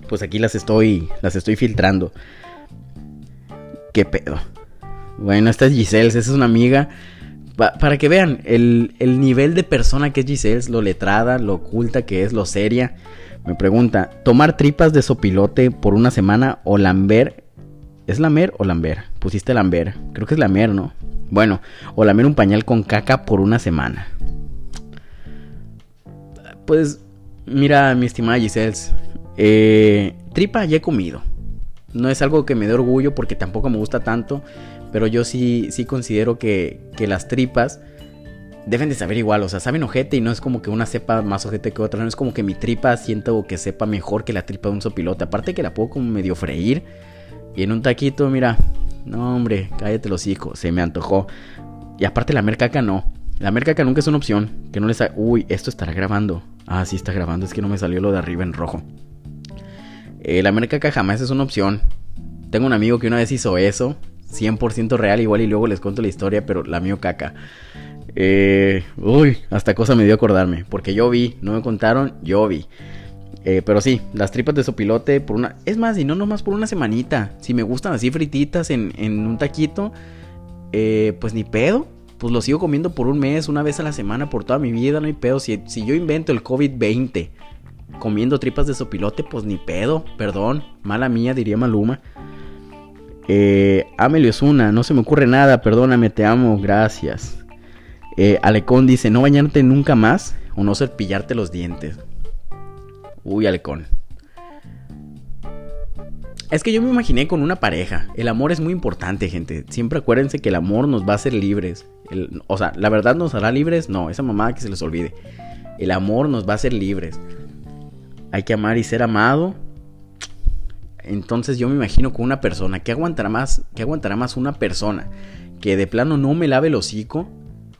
[SPEAKER 1] pues aquí las estoy, las estoy filtrando. ¿Qué pedo? Bueno, esta es Giselle, esa es una amiga. para que vean el, el, nivel de persona que es Giselle, lo letrada, lo oculta que es, lo seria. Me pregunta, ¿tomar tripas de sopilote por una semana o lamber? ¿Es lamer o lamber? Pusiste lamber. Creo que es lamer, ¿no? Bueno, o lamer un pañal con caca por una semana. Pues, mira, mi estimada Giselle, eh, tripa ya he comido. No es algo que me dé orgullo porque tampoco me gusta tanto, pero yo sí, sí considero que, que las tripas deben de saber igual, o sea, saben ojete y no es como que una sepa más ojete que otra, no es como que mi tripa siento que sepa mejor que la tripa de un sopilote, aparte que la puedo como medio freír y en un taquito, mira, no hombre, cállate los hijos, se me antojó. Y aparte la mercaca no, la mercaca nunca es una opción, que no les Uy, esto estará grabando. Ah, sí está grabando, es que no me salió lo de arriba en rojo. Eh, la mercaca jamás es una opción. Tengo un amigo que una vez hizo eso, 100% real igual y luego les cuento la historia, pero la mío caca. Eh, uy, hasta cosa me dio acordarme. Porque yo vi, no me contaron, yo vi. Eh, pero sí, las tripas de sopilote por una... Es más, y no nomás por una semanita. Si me gustan así frititas en, un taquito, eh, pues ni pedo. Pues lo sigo comiendo por un mes, una vez a la semana, por toda mi vida, no hay pedo. Si, si yo invento el COVID-20 comiendo tripas de sopilote, pues ni pedo. Perdón, mala mía, diría Maluma. Eh, Amelio no se me ocurre nada, perdóname, te amo, gracias. Eh, Alecón dice, no bañarte nunca más o no cepillarte los dientes. Uy, Alecón. Es que yo me imaginé con una pareja. El amor es muy importante, gente. Siempre acuérdense que el amor nos va a hacer libres. o sea, ¿la verdad nos hará libres? No, esa mamada que se les olvide. El amor nos va a hacer libres. Hay que amar y ser amado. Entonces yo me imagino con una persona. ¿Qué aguantará más? ¿Qué aguantará más una persona? Que de plano no me lave el hocico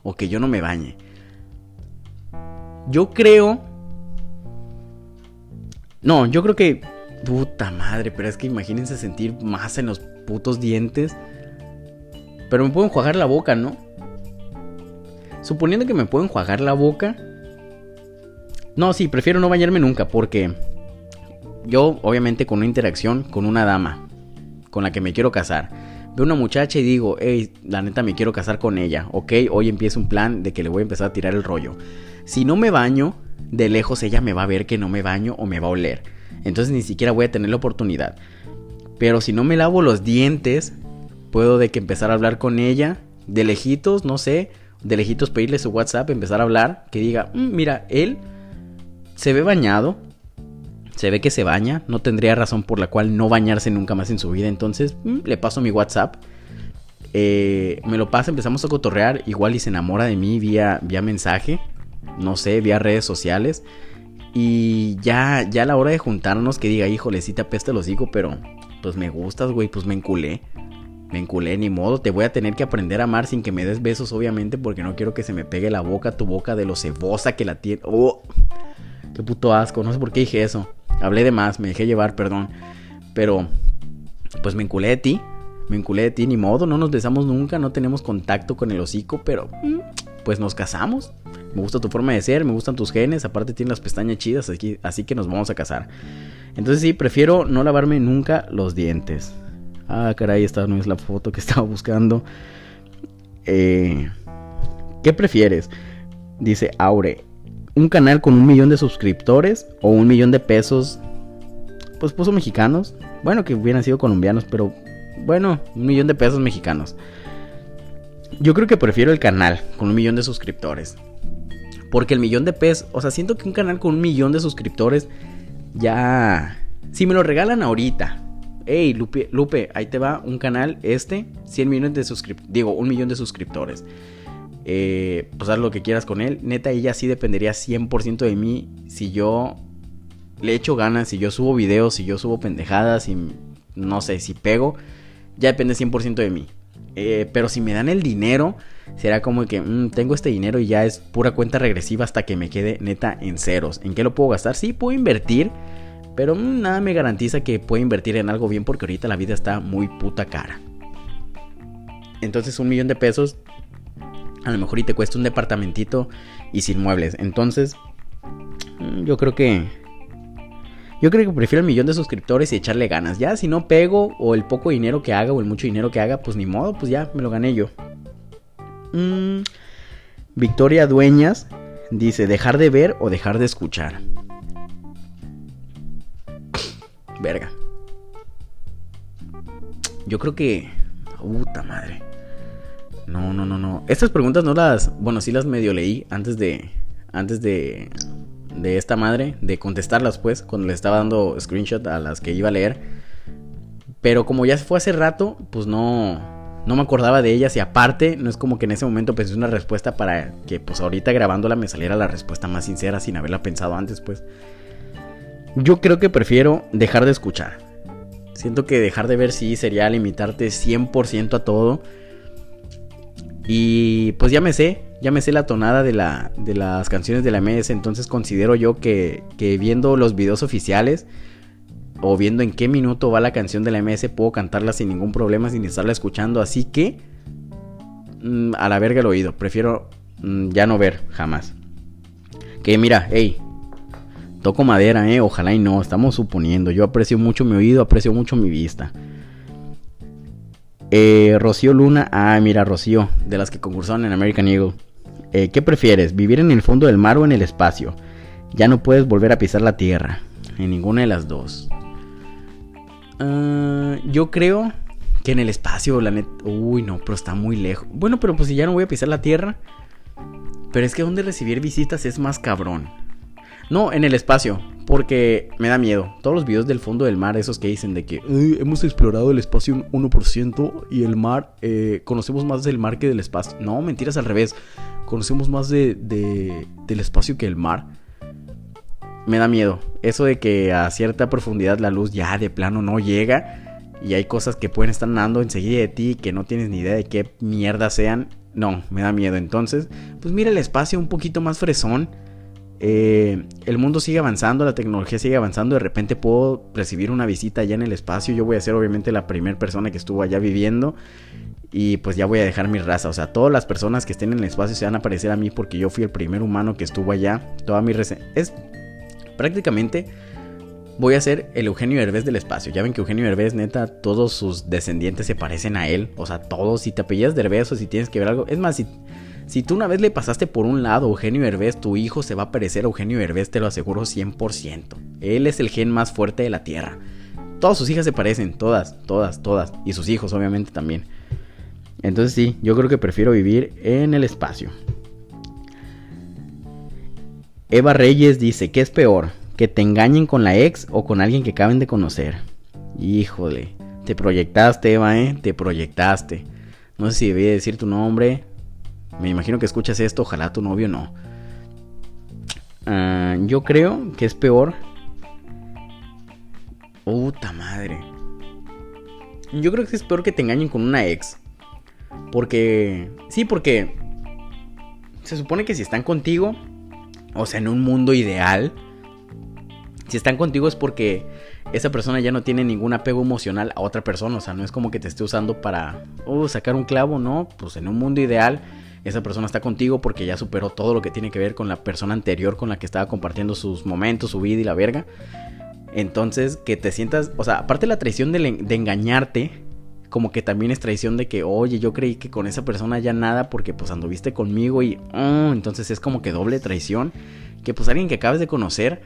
[SPEAKER 1] o que yo no me bañe. Yo creo... No, yo creo que... Puta madre, pero es que imagínense sentir más en los putos dientes. Pero me puedo enjuagar la boca, ¿no? Suponiendo que me puedo enjuagar la boca. No, sí, prefiero no bañarme nunca porque yo obviamente con una interacción con una dama con la que me quiero casar veo una muchacha y digo, hey, la neta me quiero casar con ella, ok, hoy empieza un plan de que le voy a empezar a tirar el rollo. Si no me baño, de lejos ella me va a ver que no me baño o me va a oler. Entonces ni siquiera voy a tener la oportunidad. Pero si no me lavo los dientes, puedo de que empezar a hablar con ella, de lejitos, no sé, de lejitos pedirle su WhatsApp, empezar a hablar, que diga, mm, mira, él se ve bañado, se ve que se baña, no tendría razón por la cual no bañarse nunca más en su vida. Entonces mm, le paso mi WhatsApp, eh, me lo pasa, empezamos a cotorrear, igual y se enamora de mí vía, vía mensaje, no sé, vía redes sociales. Y ya, ya a la hora de juntarnos, que diga, híjole, sí te apesta los hijos, pero pues me gustas, güey, pues me enculé. Me enculé, ni modo. Te voy a tener que aprender a amar sin que me des besos, obviamente, porque no quiero que se me pegue la boca, tu boca de lo cebosa que la tiene. ¡Oh! Qué puto asco. No sé por qué dije eso. Hablé de más, me dejé llevar, perdón. Pero, pues me enculé de ti. Me enculé de ti, ni modo. No nos besamos nunca, no tenemos contacto con el hocico, pero mm, pues nos casamos. Me gusta tu forma de ser, me gustan tus genes. Aparte, tienes las pestañas chidas, así, que nos vamos a casar. Entonces, sí, prefiero no lavarme nunca los dientes. Ah, caray, esta no es la foto que [laughs] estaba buscando. Eh, ¿Qué prefieres? Dice Aure. ¿Un canal con un millón de suscriptores o un millón de pesos? Pues puso mexicanos. Bueno, que hubieran sido colombianos, pero bueno, un millón de pesos mexicanos. Yo creo que prefiero el canal con un millón de suscriptores. Porque el millón de pesos, o sea, siento que un canal con un millón de suscriptores ya... Si me lo regalan ahorita, hey, Lupe, Lupe, ahí te va un canal, este, 100 millones de suscriptores, digo, un millón de suscriptores. Eh, pues haz lo que quieras con él. Neta, ella sí dependería 100% de mí si yo le echo ganas, si yo subo videos, si yo subo pendejadas, y no sé, si pego, ya depende 100% de mí. Eh, pero si me dan el dinero, será como que mm, tengo este dinero y ya es pura cuenta regresiva hasta que me quede neta en ceros. ¿En qué lo puedo gastar? Sí, puedo invertir pero nada me garantiza que pueda invertir en algo bien porque ahorita la vida está muy puta cara. Entonces un millón de pesos a lo mejor y te cuesta un departamentito y sin muebles. Entonces mm, yo creo que... Yo creo que prefiero el millón de suscriptores y echarle ganas. Ya si no pego o el poco dinero que haga o el mucho dinero que haga, pues ni modo, pues ya me lo gané yo. Mm, Victoria Dueñas dice, dejar de ver o dejar de escuchar. Verga. Yo creo que. Puta madre. No, no, no, no. Estas preguntas no las. Bueno, sí las medio leí antes de. Antes de. De esta madre. De contestarlas, pues. Cuando le estaba dando screenshot a las que iba a leer. Pero como ya fue hace rato, pues no. No me acordaba de ellas. Y aparte, no es como que en ese momento pensé una respuesta para que, pues ahorita grabándola me saliera la respuesta más sincera sin haberla pensado antes, pues. Yo creo que prefiero dejar de escuchar. Siento que dejar de ver sí sería limitarte 100% a todo. Y pues ya me sé, ya me sé la tonada de, la, de las canciones de la MS, entonces considero yo que, que viendo los videos oficiales o viendo en qué minuto va la canción de la MS puedo cantarla sin ningún problema, sin estarla escuchando, así que mm, a la verga el oído, prefiero mm, ya no ver jamás. Que mira, hey, Toco madera, eh. Ojalá y no. Estamos suponiendo. Yo aprecio mucho mi oído, aprecio mucho mi vista. Eh, Rocío Luna. Ah, mira, Rocío. De las que concursaron en American Eagle. Eh, ¿Qué prefieres? ¿Vivir en el fondo del mar o en el espacio? Ya no puedes volver a pisar la tierra. En ninguna de las dos. Ah, yo creo que en el espacio, la neta. Uy, no, pero está muy lejos. Bueno, pero pues si ya no voy a pisar la tierra. Pero es que donde recibir visitas es más cabrón. No, en el espacio, porque me da miedo. Todos los videos del fondo del mar, esos que dicen de que hemos explorado el espacio un 1% y el mar, eh, conocemos más del mar que del espacio. No, mentiras al revés. Conocemos más de, del espacio que el mar. Me da miedo. Eso de que a cierta profundidad la luz ya de plano no llega. Y hay cosas que pueden estar nadando enseguida de ti que no tienes ni idea de qué mierda sean. No, me da miedo. Entonces, pues mira el espacio un poquito más fresón eh, el mundo sigue avanzando, la tecnología sigue avanzando, de repente puedo recibir una visita allá en el espacio, yo voy a ser obviamente la primera persona que estuvo allá viviendo y pues ya voy a dejar mi raza, o sea, todas las personas que estén en el espacio se van a parecer a mí porque yo fui el primer humano que estuvo allá, toda mi es prácticamente voy a ser el Eugenio Herbés del espacio. Ya ven que Eugenio Herbés, neta, todos sus descendientes se parecen a él. O sea, todos, si te apellidas Herbés o si tienes que ver algo. Es más, si, si tú una vez le pasaste por un lado a Eugenio Herbés, tu hijo se va a parecer a Eugenio Herbés, te lo aseguro 100%. Él es el gen más fuerte de la Tierra. Todas sus hijas se parecen, todas, todas, todas. Y sus hijos, obviamente, también. Entonces sí, yo creo que prefiero vivir en el espacio. Eva Reyes dice, ¿qué es peor? ¿Que te engañen con la ex o con alguien que acaben de conocer? Híjole, te proyectaste, Eva, ¿eh? Te proyectaste. No sé si debí decir tu nombre, me imagino que escuchas esto, ojalá tu novio no. Ah, yo creo que es peor. Puta madre. yo creo que es peor que te engañen con una ex. Porque, sí, porque se supone que si están contigo, o sea, en un mundo ideal, si están contigo es porque esa persona ya no tiene ningún apego emocional a otra persona. O sea, no es como que te esté usando para uh, sacar un clavo, no. Pues en un mundo ideal, esa persona está contigo porque ya superó todo lo que tiene que ver con la persona anterior con la que estaba compartiendo sus momentos, su vida y la verga. Entonces, que te sientas, o sea, aparte de la traición de, engañarte, como que también es traición de que, oye, yo creí que con esa persona ya nada porque pues anduviste conmigo y, oh, entonces es como que doble traición. Que pues alguien que acabas de conocer,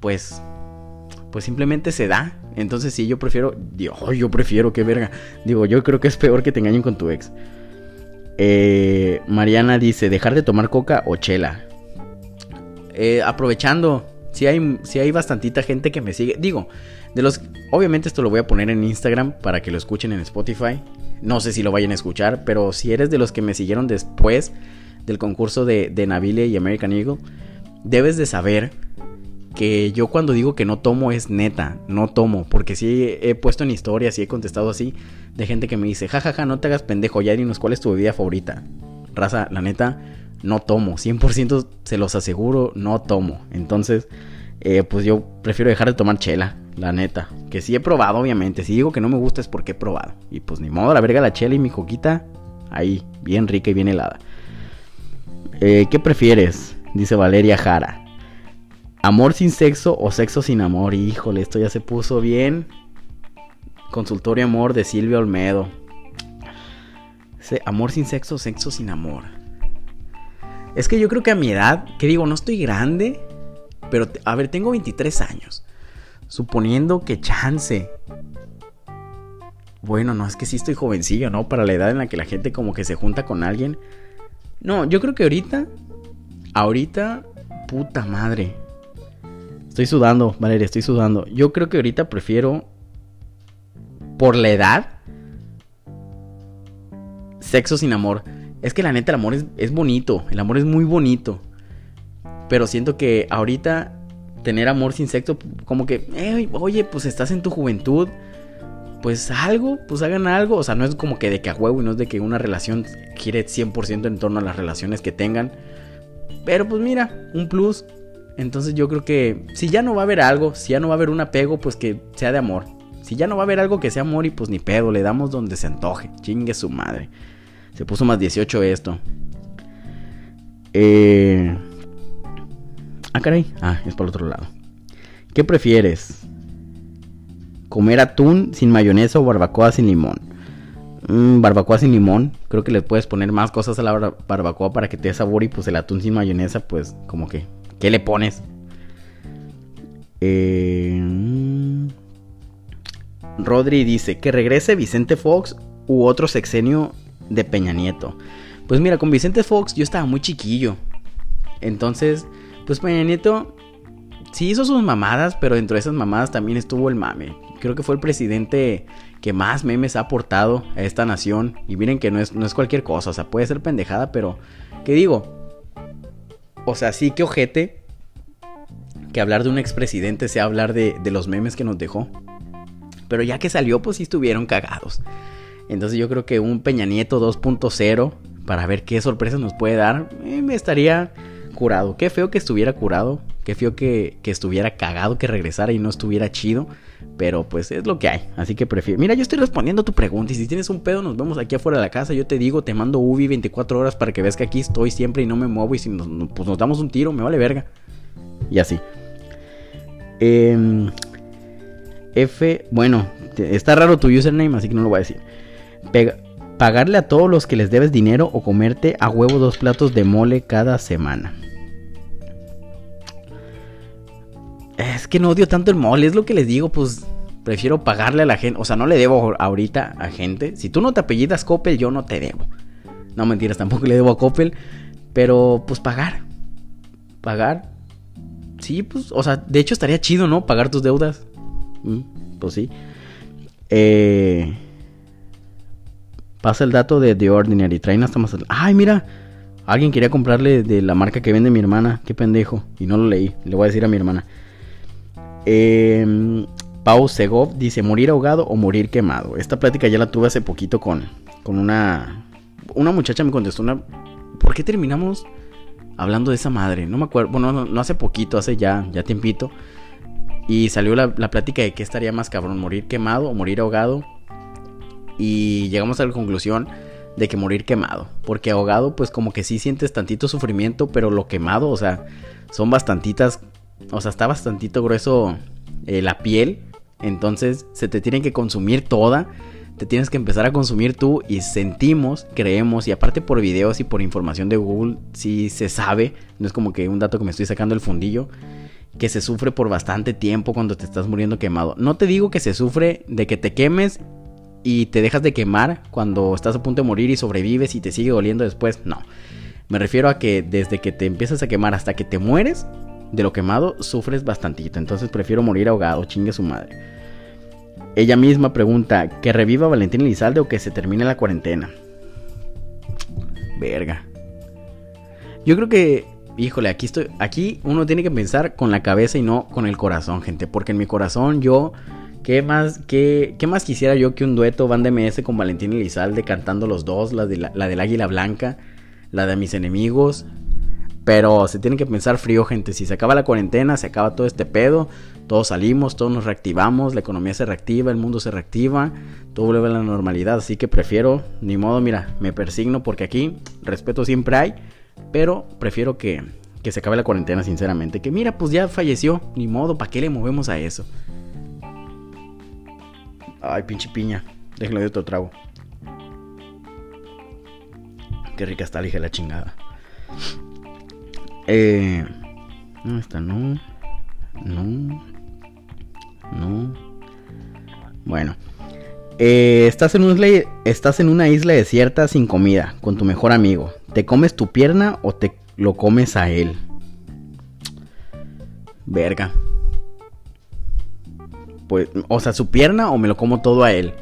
[SPEAKER 1] pues pues simplemente se da. Entonces sí, yo prefiero, digo, yo prefiero, qué verga. Digo, yo creo que es peor que te engañen con tu ex. Eh, Mariana dice, dejar de tomar coca o chela. Eh, aprovechando, si hay, hay bastantita gente que me sigue. Digo, de los, obviamente esto lo voy a poner en Instagram para que lo escuchen en Spotify. No sé si lo vayan a escuchar, pero si eres de los que me siguieron después del concurso de, de Navile y American Eagle, debes de saber que yo cuando digo que no tomo es neta, no tomo, porque sí he puesto en historias y he contestado así de gente que me dice, jajaja, ja, ja, no te hagas pendejo, ya dinos cuál es tu bebida favorita. Raza, la neta, no tomo, 100% se los aseguro, no tomo. Entonces, eh, pues yo prefiero dejar de tomar chela, la neta. Que sí he probado, obviamente. Si digo que no me gusta es porque he probado. Y pues ni modo, la verga la chela y mi coquita, ahí, bien rica y bien helada. Eh, ¿Qué prefieres? Dice Valeria Jara. Amor sin sexo o sexo sin amor. Híjole, esto ya se puso bien. Consultorio Amor de Silvia Olmedo. Amor sin sexo, sexo sin amor. Es que yo creo que a mi edad, que digo, no estoy grande, pero a ver, tengo 23 años. Suponiendo que chance. Bueno, no, es que sí estoy jovencillo, ¿no? Para la edad en la que la gente como que se junta con alguien. No, yo creo que ahorita, ahorita, puta madre. Estoy sudando, Valeria, estoy sudando. Yo creo que ahorita prefiero, por la edad, sexo sin amor. Es que la neta, el amor es, bonito. El amor es muy bonito. Pero siento que ahorita tener amor sin sexo, como que, oye, pues estás en tu juventud. Pues algo, pues hagan algo. O sea, no es como que de que a huevo y no es de que una relación quiere 100% en torno a las relaciones que tengan. Pero pues mira, un plus. Entonces yo creo que si ya no va a haber algo, si ya no va a haber un apego, pues que sea de amor. Si ya no va a haber algo que sea amor y pues ni pedo, le damos donde se antoje. Chingue su madre. Se puso más 18 esto. Eh... Ah, caray. Ah, es por el otro lado. ¿Qué prefieres? ¿Comer atún sin mayonesa o barbacoa sin limón? Mm, barbacoa sin limón. Creo que le puedes poner más cosas a la barbacoa para que te dé sabor y pues el atún sin mayonesa pues como que ¿Qué le pones? Eh, Rodri dice que regrese Vicente Fox u otro sexenio de Peña Nieto. Pues mira, con Vicente Fox yo estaba muy chiquillo. Entonces, pues Peña Nieto sí hizo sus mamadas, pero dentro de esas mamadas también estuvo el mame. Creo que fue el presidente que más memes ha aportado a esta nación. Y miren que no es, no es cualquier cosa, o sea, puede ser pendejada, pero, ¿qué digo? O sea, sí que ojete que hablar de un expresidente sea hablar de, los memes que nos dejó. Pero ya que salió, pues sí estuvieron cagados. Entonces yo creo que un Peña Nieto 2.0, para ver qué sorpresas nos puede dar, eh, me estaría curado. Qué feo que estuviera curado. Qué feo que, estuviera cagado, que regresara y no estuviera chido. Pero pues es lo que hay. Así que prefiero. Mira, yo estoy respondiendo a tu pregunta. Y si tienes un pedo, nos vemos aquí afuera de la casa. Yo te digo, te mando Ubi 24 horas para que veas que aquí estoy siempre y no me muevo. Y si nos, pues damos un tiro, me vale verga. Y así. Em, F. Bueno, está raro tu username, así que no lo voy a decir. pagarle a todos los que les debes dinero o comerte a huevo dos platos de mole cada semana. Es que no odio tanto el mole, es lo que les digo, pues prefiero pagarle a la gente. O sea, no le debo ahorita a gente. Si tú no te apellidas Coppel, yo no te debo. No mentiras, tampoco le debo a Coppel. Pero pues pagar. Pagar. Sí, pues, o sea, de hecho estaría chido, ¿no? Pagar tus deudas. Mm, pues sí. Eh, pasa el dato de The Ordinary. Traen hasta más. Ay, mira. Alguien quería comprarle de la marca que vende mi hermana. Qué pendejo. Y no lo leí. Le voy a decir a mi hermana. Eh, Pau Segov dice, morir ahogado o morir quemado. Esta plática ya la tuve hace poquito con, con una... Una muchacha me contestó una... ¿Por qué terminamos hablando de esa madre? No me acuerdo, bueno, no, hace poquito, hace ya, ya tiempito. Y salió la, la plática de qué estaría más cabrón, morir quemado o morir ahogado. Y llegamos a la conclusión de que morir quemado. Porque ahogado, pues como que sí sientes tantito sufrimiento, pero lo quemado, o sea, son bastantitas, o sea, está bastantito grueso eh, la piel. Entonces se te tiene que consumir toda. Te tienes que empezar a consumir tú y sentimos, creemos, y aparte por videos y por información de Google, sí se sabe, no es como que un dato que me estoy sacando el fundillo, que se sufre por bastante tiempo cuando te estás muriendo quemado. No te digo que se sufre de que te quemes y te dejas de quemar cuando estás a punto de morir y sobrevives y te sigue doliendo después. No. Me refiero a que desde que te empiezas a quemar hasta que te mueres de lo quemado, sufres bastantito. Entonces prefiero morir ahogado, chingue su madre. Ella misma pregunta, ¿que reviva Valentín Elizalde o que se termine la cuarentena? Verga. Yo creo que, híjole, aquí estoy, aquí uno tiene que pensar con la cabeza y no con el corazón, gente, porque en mi corazón yo ¿Qué más, qué, qué más quisiera yo que un dueto Van MS con Valentín Elizalde cantando los dos, la, de la, del Águila Blanca, la de mis enemigos? Pero se tiene que pensar frío, gente. Si se acaba la cuarentena, se acaba todo este pedo. Todos salimos, todos nos reactivamos, la economía se reactiva, el mundo se reactiva, todo vuelve a la normalidad. Así que prefiero, ni modo, mira, me persigno porque aquí respeto siempre hay, pero prefiero que, que se acabe la cuarentena, sinceramente. Que mira, pues ya falleció, ni modo, ¿para qué le movemos a eso? Ay, pinche piña. Déjenlo de otro trago. Qué rica está, dije la chingada. Eh. No, esta no. No. No. Bueno. Eh, estás, en estás en una isla desierta sin comida, con tu mejor amigo. ¿Te comes tu pierna o te lo comes a él? Verga. Pues, o sea, su pierna o me lo como todo a él.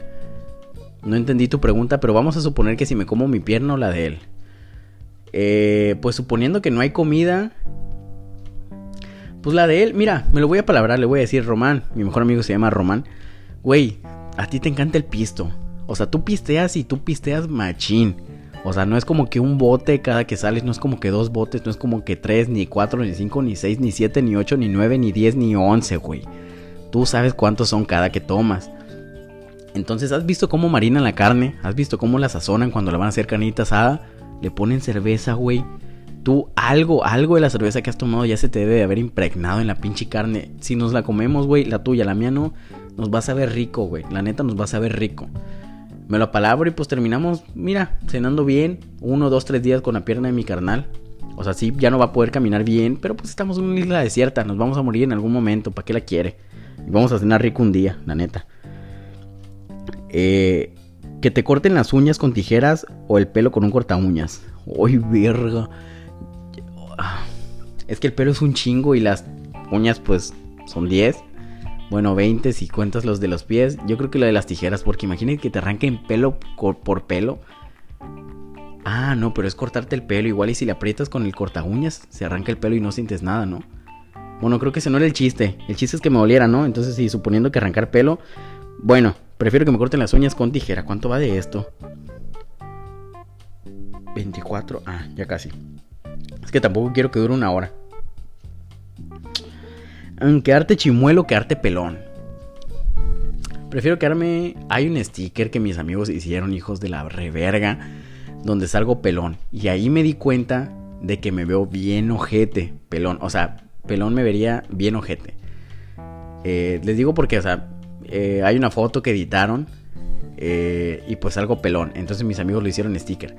[SPEAKER 1] No entendí tu pregunta, pero vamos a suponer que si me como mi pierna o la de él. Eh, pues suponiendo que no hay comida. Pues la de él, mira, me lo voy a palabrar, le voy a decir Román. Mi mejor amigo se llama Román. Güey, a ti te encanta el pisto. O sea, tú pisteas y tú pisteas machín. O sea, no es como que un bote cada que sales, no es como que dos botes, no es como que tres, ni cuatro, ni cinco, ni seis, ni siete, ni ocho, ni nueve, ni diez, ni once, güey. Tú sabes cuántos son cada que tomas. Entonces, ¿has visto cómo marinan la carne? ¿Has visto cómo la sazonan cuando la van a hacer carnita asada? Le ponen cerveza, güey. Tú algo, algo de la cerveza que has tomado ya se te debe de haber impregnado en la pinche carne. Si nos la comemos, güey, la tuya, la mía no, nos va a saber rico, güey. La neta nos va a saber rico. Me lo apalabro y pues terminamos, mira, cenando bien. Uno, dos, tres días con la pierna de mi carnal. O sea, sí, ya no va a poder caminar bien, pero pues estamos en una isla desierta. Nos vamos a morir en algún momento. ¿Para qué la quiere? Y vamos a cenar rico un día, la neta. Eh, que te corten las uñas con tijeras o el pelo con un corta uñas. ¡Uy, verga! Es que el pelo es un chingo y las uñas pues son 10. Bueno, 20 si cuentas los de los pies. Yo creo que lo de las tijeras, porque imagínate que te arranquen pelo por pelo. Ah, no, pero es cortarte el pelo. Igual y si le aprietas con el corta uñas, se arranca el pelo y no sientes nada, ¿no? Bueno, creo que ese no era el chiste. El chiste es que me oliera, ¿no? Entonces, sí, suponiendo que arrancar pelo. Bueno, prefiero que me corten las uñas con tijera. ¿Cuánto va de esto? 24. Ah, ya casi. Es que tampoco quiero que dure una hora. Quedarte chimuelo, quedarte pelón. Prefiero quedarme. Hay un sticker que mis amigos hicieron, hijos de la reverga, donde salgo pelón. Y ahí me di cuenta de que me veo bien ojete, pelón. O sea, pelón me vería bien ojete. Eh, les digo porque, o sea, eh, hay una foto que editaron eh, y pues algo pelón. Entonces mis amigos lo hicieron sticker.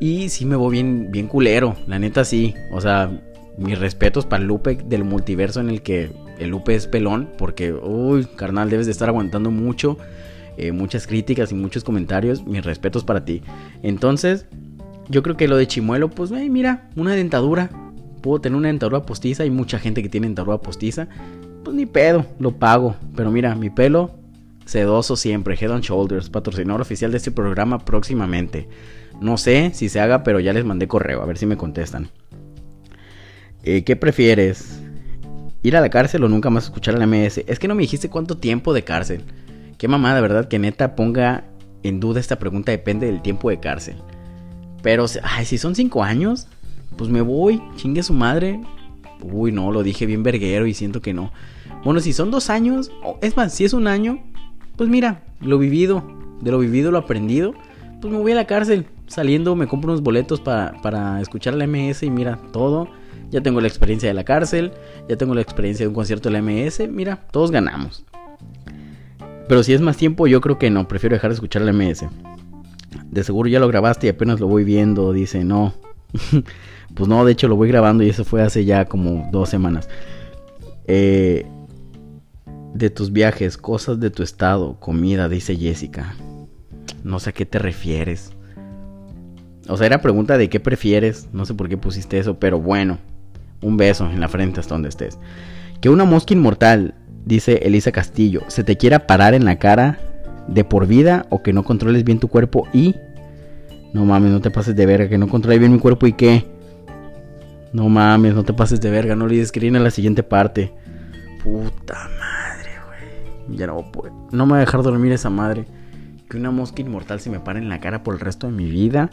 [SPEAKER 1] Y sí me voy bien, bien culero, la neta sí. O sea, mis respetos para el Lupe del multiverso en el que el Lupe es pelón. Porque, uy, carnal, debes de estar aguantando mucho. muchas críticas y muchos comentarios. Mis respetos para ti. Entonces, yo creo que lo de Chimuelo, pues, mira, una dentadura puedo tener una dentadura postiza. Hay mucha gente que tiene dentadura postiza. Pues ni pedo, lo pago. Pero mira, mi pelo sedoso siempre. Head and Shoulders, patrocinador oficial de este programa próximamente. No sé si se haga, pero ya les mandé correo, a ver si me contestan. Eh, ¿Qué prefieres? Ir a la cárcel o nunca más escuchar a la MS. Es que no me dijiste cuánto tiempo de cárcel. Qué mamada, ¿verdad? Que neta ponga en duda esta pregunta depende del tiempo de cárcel. Pero, ay, si son cinco años, pues me voy, chingue su madre. Uy, no, lo dije bien verguero y siento que no. Bueno, si son dos años, es más, si es un año, pues mira, lo vivido, de lo vivido, lo aprendido, pues me voy a la cárcel. Saliendo me compro unos boletos para, para escuchar la MS y mira, todo. Ya tengo la experiencia de la cárcel, ya tengo la experiencia de un concierto de la MS, mira, todos ganamos. Pero si es más tiempo, yo creo que no, prefiero dejar de escuchar la MS. De seguro ya lo grabaste y apenas lo voy viendo, dice, no. [laughs] pues no, de hecho lo voy grabando y eso fue hace ya como dos semanas. Eh, de tus viajes, cosas de tu estado, comida, dice Jessica. No sé a qué te refieres. O sea, era pregunta de qué prefieres. No sé por qué pusiste eso, pero bueno. Un beso en la frente hasta donde estés. Que una mosca inmortal, dice Elisa Castillo, se te quiera parar en la cara de por vida o que no controles bien tu cuerpo y... No mames, no te pases de verga, que no controles bien mi cuerpo y qué. No mames, no te pases de verga, no que viene la siguiente parte. Puta. Ya no puedo. No me va a dejar dormir esa madre. Que una mosca inmortal se me pare en la cara por el resto de mi vida.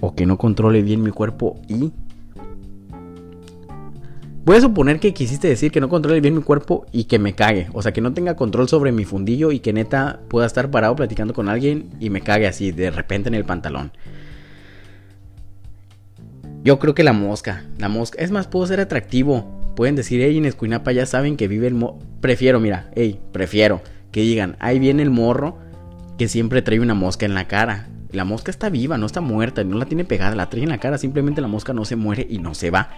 [SPEAKER 1] O que no controle bien mi cuerpo y Voy a suponer que quisiste decir que no controle bien mi cuerpo y que me cague. O sea, que no tenga control sobre mi fundillo y que neta pueda estar parado platicando con alguien y me cague así de repente en el pantalón. Yo creo que la mosca. La mosca. Es más, puedo ser atractivo. Pueden decir, hey, en Escuinapa ya saben que vive el morro. Prefiero, mira, hey, prefiero que digan, ahí viene el morro que siempre trae una mosca en la cara. La mosca está viva, no está muerta, no la tiene pegada, la trae en la cara, simplemente la mosca no se muere y no se va.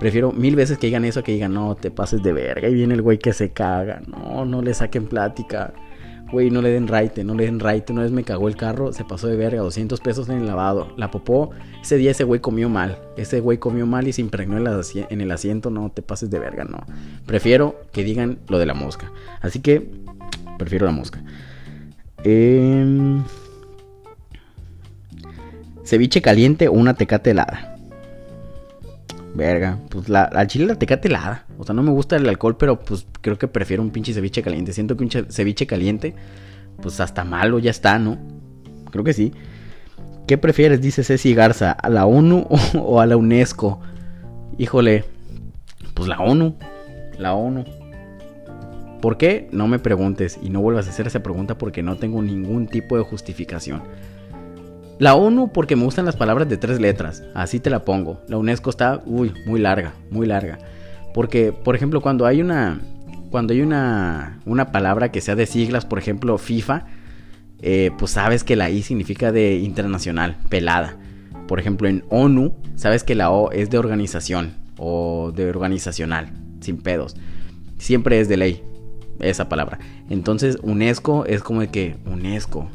[SPEAKER 1] Prefiero mil veces que digan eso que digan, no, te pases de verga. Y viene el güey que se caga. No, no le saquen plática. Güey, no le den raite, no le den raite. Una vez me cagó el carro, se pasó de verga, 200 pesos en el lavado. La popó, ese día ese güey comió mal. Ese güey comió mal y se impregnó en, el asiento. No, te pases de verga, no. Prefiero que digan lo de la mosca. Así que, prefiero la mosca. Em, ceviche caliente o una tecate helada. Verga, pues la, al chile la tecate helada. O sea, no me gusta el alcohol, pero pues creo que prefiero un pinche ceviche caliente. Siento que un ceviche caliente, pues hasta malo ya está, ¿no? Creo que sí. ¿Qué prefieres? Dice Ceci Garza, ¿a la ONU [laughs] o, a la UNESCO? Híjole, pues la ONU. La ONU. ¿Por qué? No me preguntes y no vuelvas a hacer esa pregunta porque no tengo ningún tipo de justificación. La ONU porque me gustan las palabras de tres letras, así te la pongo. La UNESCO está, uy, muy larga, muy larga. Porque, por ejemplo, cuando hay una, cuando hay una, una palabra que sea de siglas, por ejemplo, FIFA, eh, pues sabes que la I significa de internacional, pelada. Por ejemplo, en ONU, sabes que la O es de organización o de organizacional, sin pedos. Siempre es de ley esa palabra. Entonces, UNESCO es como de que UNESCO,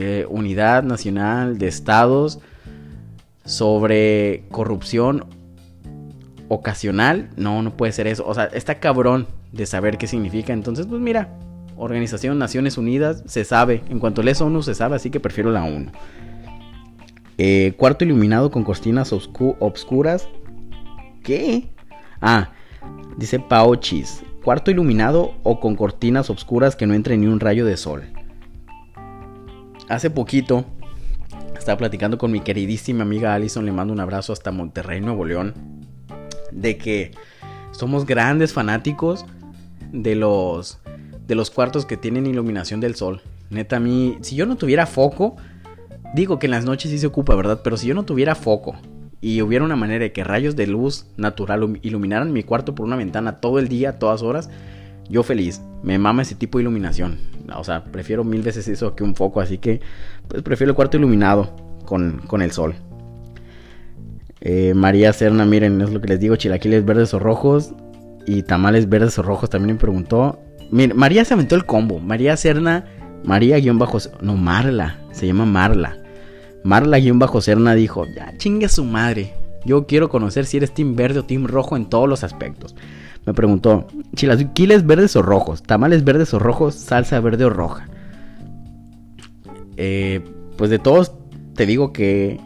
[SPEAKER 1] eh, unidad Nacional de Estados sobre corrupción ocasional. No, no puede ser eso. O sea, está cabrón de saber qué significa. Entonces, pues mira, Organización Naciones Unidas se sabe. En cuanto lees ONU se sabe, así que prefiero la ONU. Eh, cuarto iluminado con cortinas obscuras. ¿Qué? Ah, dice Paochis. Cuarto iluminado o con cortinas obscuras que no entre ni un rayo de sol hace poquito estaba platicando con mi queridísima amiga Alison, le mando un abrazo hasta Monterrey, Nuevo León, de que somos grandes fanáticos de los de los cuartos que tienen iluminación del sol. Neta a mí, si yo no tuviera foco, digo que en las noches sí se ocupa, ¿verdad? Pero si yo no tuviera foco y hubiera una manera de que rayos de luz natural iluminaran mi cuarto por una ventana todo el día, todas horas, yo feliz. Me mama ese tipo de iluminación. O sea, prefiero mil veces eso que un foco. Así que, pues prefiero el cuarto iluminado con, el sol. Eh, María Serna, miren, es lo que les digo: chilaquiles verdes o rojos. Y tamales verdes o rojos también me preguntó. Miren, María se aventó el combo. María Serna, María guion bajo. No, Marla. Se llama Marla. Marla guion bajo Serna dijo: Ya chingue su madre. Yo quiero conocer si eres team verde o team rojo en todos los aspectos. Me preguntó, chilaquiles verdes o rojos, tamales verdes o rojos, salsa verde o roja. Eh, pues de todos te digo que...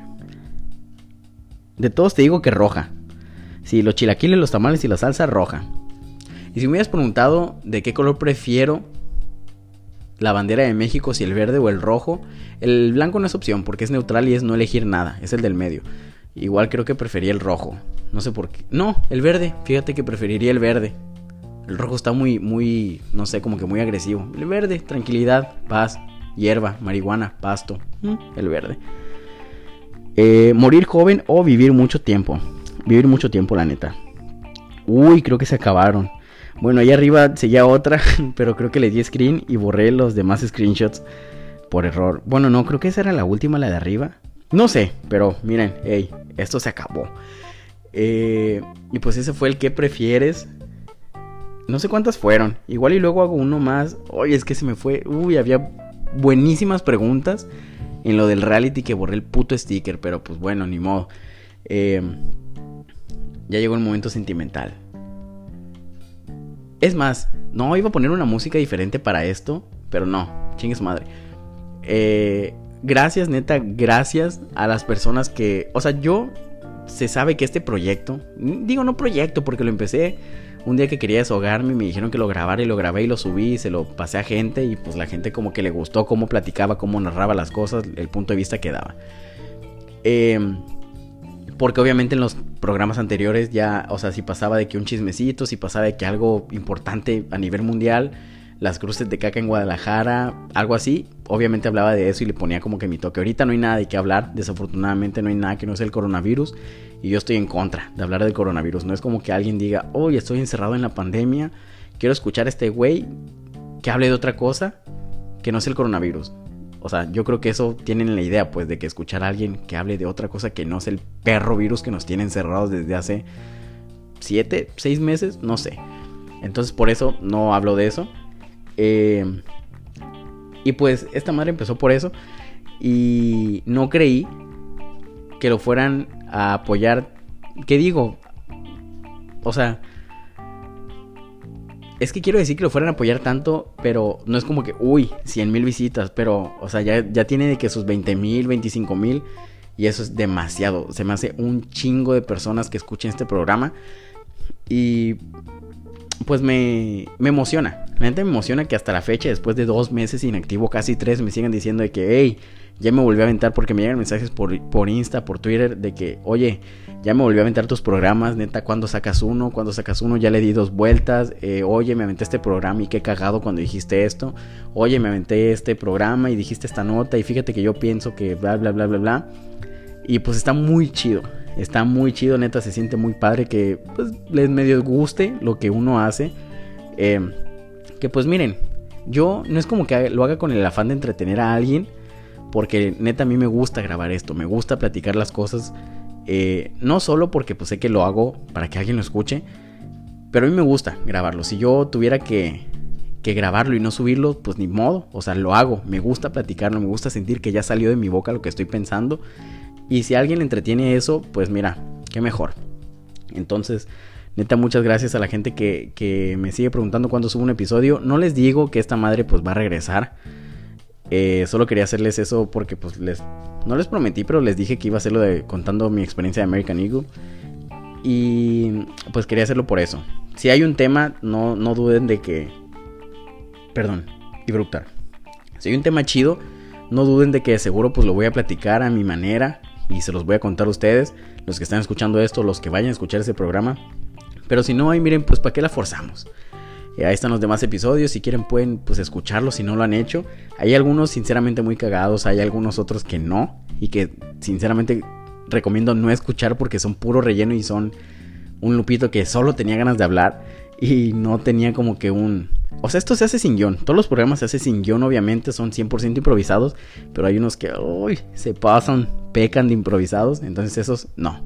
[SPEAKER 1] De todos te digo que roja. Sí, los chilaquiles, los tamales y la salsa roja. Y si me hubieras preguntado de qué color prefiero la bandera de México, si el verde o el rojo, el blanco no es opción porque es neutral y es no elegir nada, es el del medio. Igual creo que prefería el rojo. No sé por qué. No, el verde. Fíjate que preferiría el verde. El rojo está muy, muy, no sé, como que muy agresivo. El verde, tranquilidad, paz, hierba, marihuana, pasto. Mm, el verde. Eh, morir joven o vivir mucho tiempo. Vivir mucho tiempo, la neta. Uy, creo que se acabaron. Bueno, ahí arriba seguía otra, [laughs] pero creo que le di screen y borré los demás screenshots por error. Bueno, no, creo que esa era la última, la de arriba. No sé, pero miren, hey, esto se acabó. Eh, y pues ese fue el que prefieres. No sé cuántas fueron. Igual y luego hago uno más. Oye, es que se me fue. Uy, había buenísimas preguntas en lo del reality que borré el puto sticker. Pero pues bueno, ni modo. Eh, ya llegó el momento sentimental. Es más, no iba a poner una música diferente para esto. Pero no, chingue su madre. Eh, gracias, neta, gracias a las personas que. O sea, yo se sabe que este proyecto, digo no proyecto porque lo empecé un día que quería deshogarme, me dijeron que lo grabara y lo grabé y lo subí y se lo pasé a gente y pues la gente como que le gustó cómo platicaba, cómo narraba las cosas, el punto de vista que daba. Em, porque obviamente en los programas anteriores ya, o sea, si pasaba de que un chismecito, si pasaba de que algo importante a nivel mundial, las cruces de caca en Guadalajara, algo así. Obviamente hablaba de eso y le ponía como que mi toque. Ahorita no hay nada de qué hablar, desafortunadamente no hay nada que no sea el coronavirus y yo estoy en contra de hablar del coronavirus. No es como que alguien diga, hoy estoy encerrado en la pandemia, quiero escuchar a este güey que hable de otra cosa que no sea el coronavirus. O sea, yo creo que eso tienen la idea, pues, de que escuchar a alguien que hable de otra cosa que no sea el perro virus que nos tiene encerrados desde hace 7, 6 meses, no sé. Entonces, por eso no hablo de eso. Eh, y pues esta madre empezó por eso. Y no creí que lo fueran a apoyar. ¿Qué digo? O sea, es que quiero decir que lo fueran a apoyar tanto, pero no es como que, uy, 100 mil visitas, pero, o sea, ya, ya tiene de que sus 20 mil, 25 mil, y eso es demasiado. Se me hace un chingo de personas que escuchen este programa. Y pues me, me emociona. Gente me emociona que hasta la fecha, después de dos meses inactivo, casi tres, me sigan diciendo de que, hey, ya me volví a aventar porque me llegan mensajes por, por Insta, por Twitter, de que, oye, ya me volví a aventar tus programas, neta, cuando sacas uno? cuando sacas uno? Ya le di dos vueltas. Eh, oye, me aventé este programa y qué cagado cuando dijiste esto. Oye, me aventé este programa y dijiste esta nota y fíjate que yo pienso que bla, bla, bla, bla, bla. Y pues está muy chido. Está muy chido, neta, se siente muy padre que pues, les medio guste lo que uno hace. Eh, que pues miren, yo no es como que lo haga con el afán de entretener a alguien, porque neta a mí me gusta grabar esto, me gusta platicar las cosas, eh, no solo porque pues sé que lo hago para que alguien lo escuche, pero a mí me gusta grabarlo. Si yo tuviera que, que grabarlo y no subirlo, pues ni modo, o sea, lo hago, me gusta platicarlo, me gusta sentir que ya salió de mi boca lo que estoy pensando y si alguien entretiene eso, pues mira, qué mejor. Entonces, neta, muchas gracias a la gente que, me sigue preguntando cuándo subo un episodio. No les digo que esta madre pues va a regresar. Eh, solo quería hacerles eso porque pues les... No les prometí, pero les dije que iba a hacerlo de, contando mi experiencia de American Eagle. Y pues quería hacerlo por eso. Si hay un tema, no, no duden de que... Perdón, iba Si hay un tema chido, no duden de que seguro pues lo voy a platicar a mi manera y se los voy a contar a ustedes, los que están escuchando esto, los que vayan a escuchar ese programa. Pero si no, ahí miren, pues ¿para qué la forzamos? ahí están los demás episodios, si quieren pueden pues escucharlos si no lo han hecho. Hay algunos sinceramente muy cagados, hay algunos otros que no y que sinceramente recomiendo no escuchar porque son puro relleno y son un lupito que solo tenía ganas de hablar y no tenía como que un... O sea, esto se hace sin guion. Todos los programas se hacen sin guion, obviamente, son 100% improvisados, pero hay unos que uy, se pasan, pecan de improvisados, entonces esos no.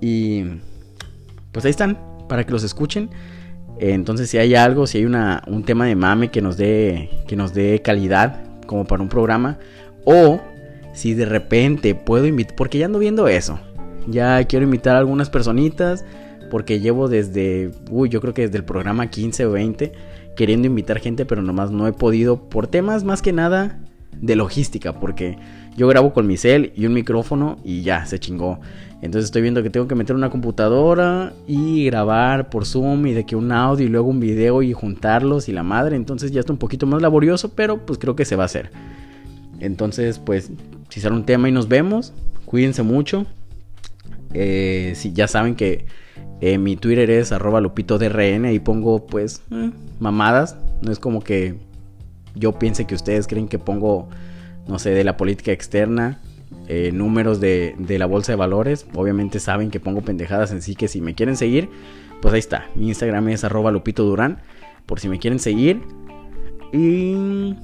[SPEAKER 1] Y pues ahí están, para que los escuchen. Entonces, si hay algo, si hay una, un tema de mame que nos dé que nos dé calidad como para un programa o si de repente puedo invitar, porque ya ando viendo eso. Ya quiero invitar a algunas personitas porque llevo desde, uy, yo creo que desde el programa 15 o 20 queriendo invitar gente, pero nomás no he podido por temas más que nada de logística, porque yo grabo con mi cel y un micrófono y ya, se chingó. Entonces estoy viendo que tengo que meter una computadora y grabar por Zoom y de que un audio y luego un video y juntarlos y la madre. Entonces ya está un poquito más laborioso, pero pues creo que se va a hacer. Entonces pues si sale un tema y nos vemos, cuídense mucho. Eh, si ya saben que eh, mi Twitter es arroba lupitodrn, ahí pongo pues eh, mamadas. No es como que yo piense que ustedes creen que pongo, no sé, de la política externa, eh, números de, de, la bolsa de valores. Obviamente saben que pongo pendejadas en sí que si me quieren seguir, pues ahí está. Mi Instagram es arroba Lupito Durán. Por si me quieren seguir. Y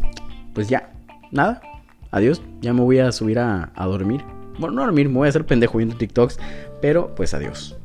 [SPEAKER 1] pues ya, nada. Adiós. Ya me voy a subir a, a dormir. Bueno, no dormir, me voy a hacer pendejo viendo TikToks. Pero pues adiós.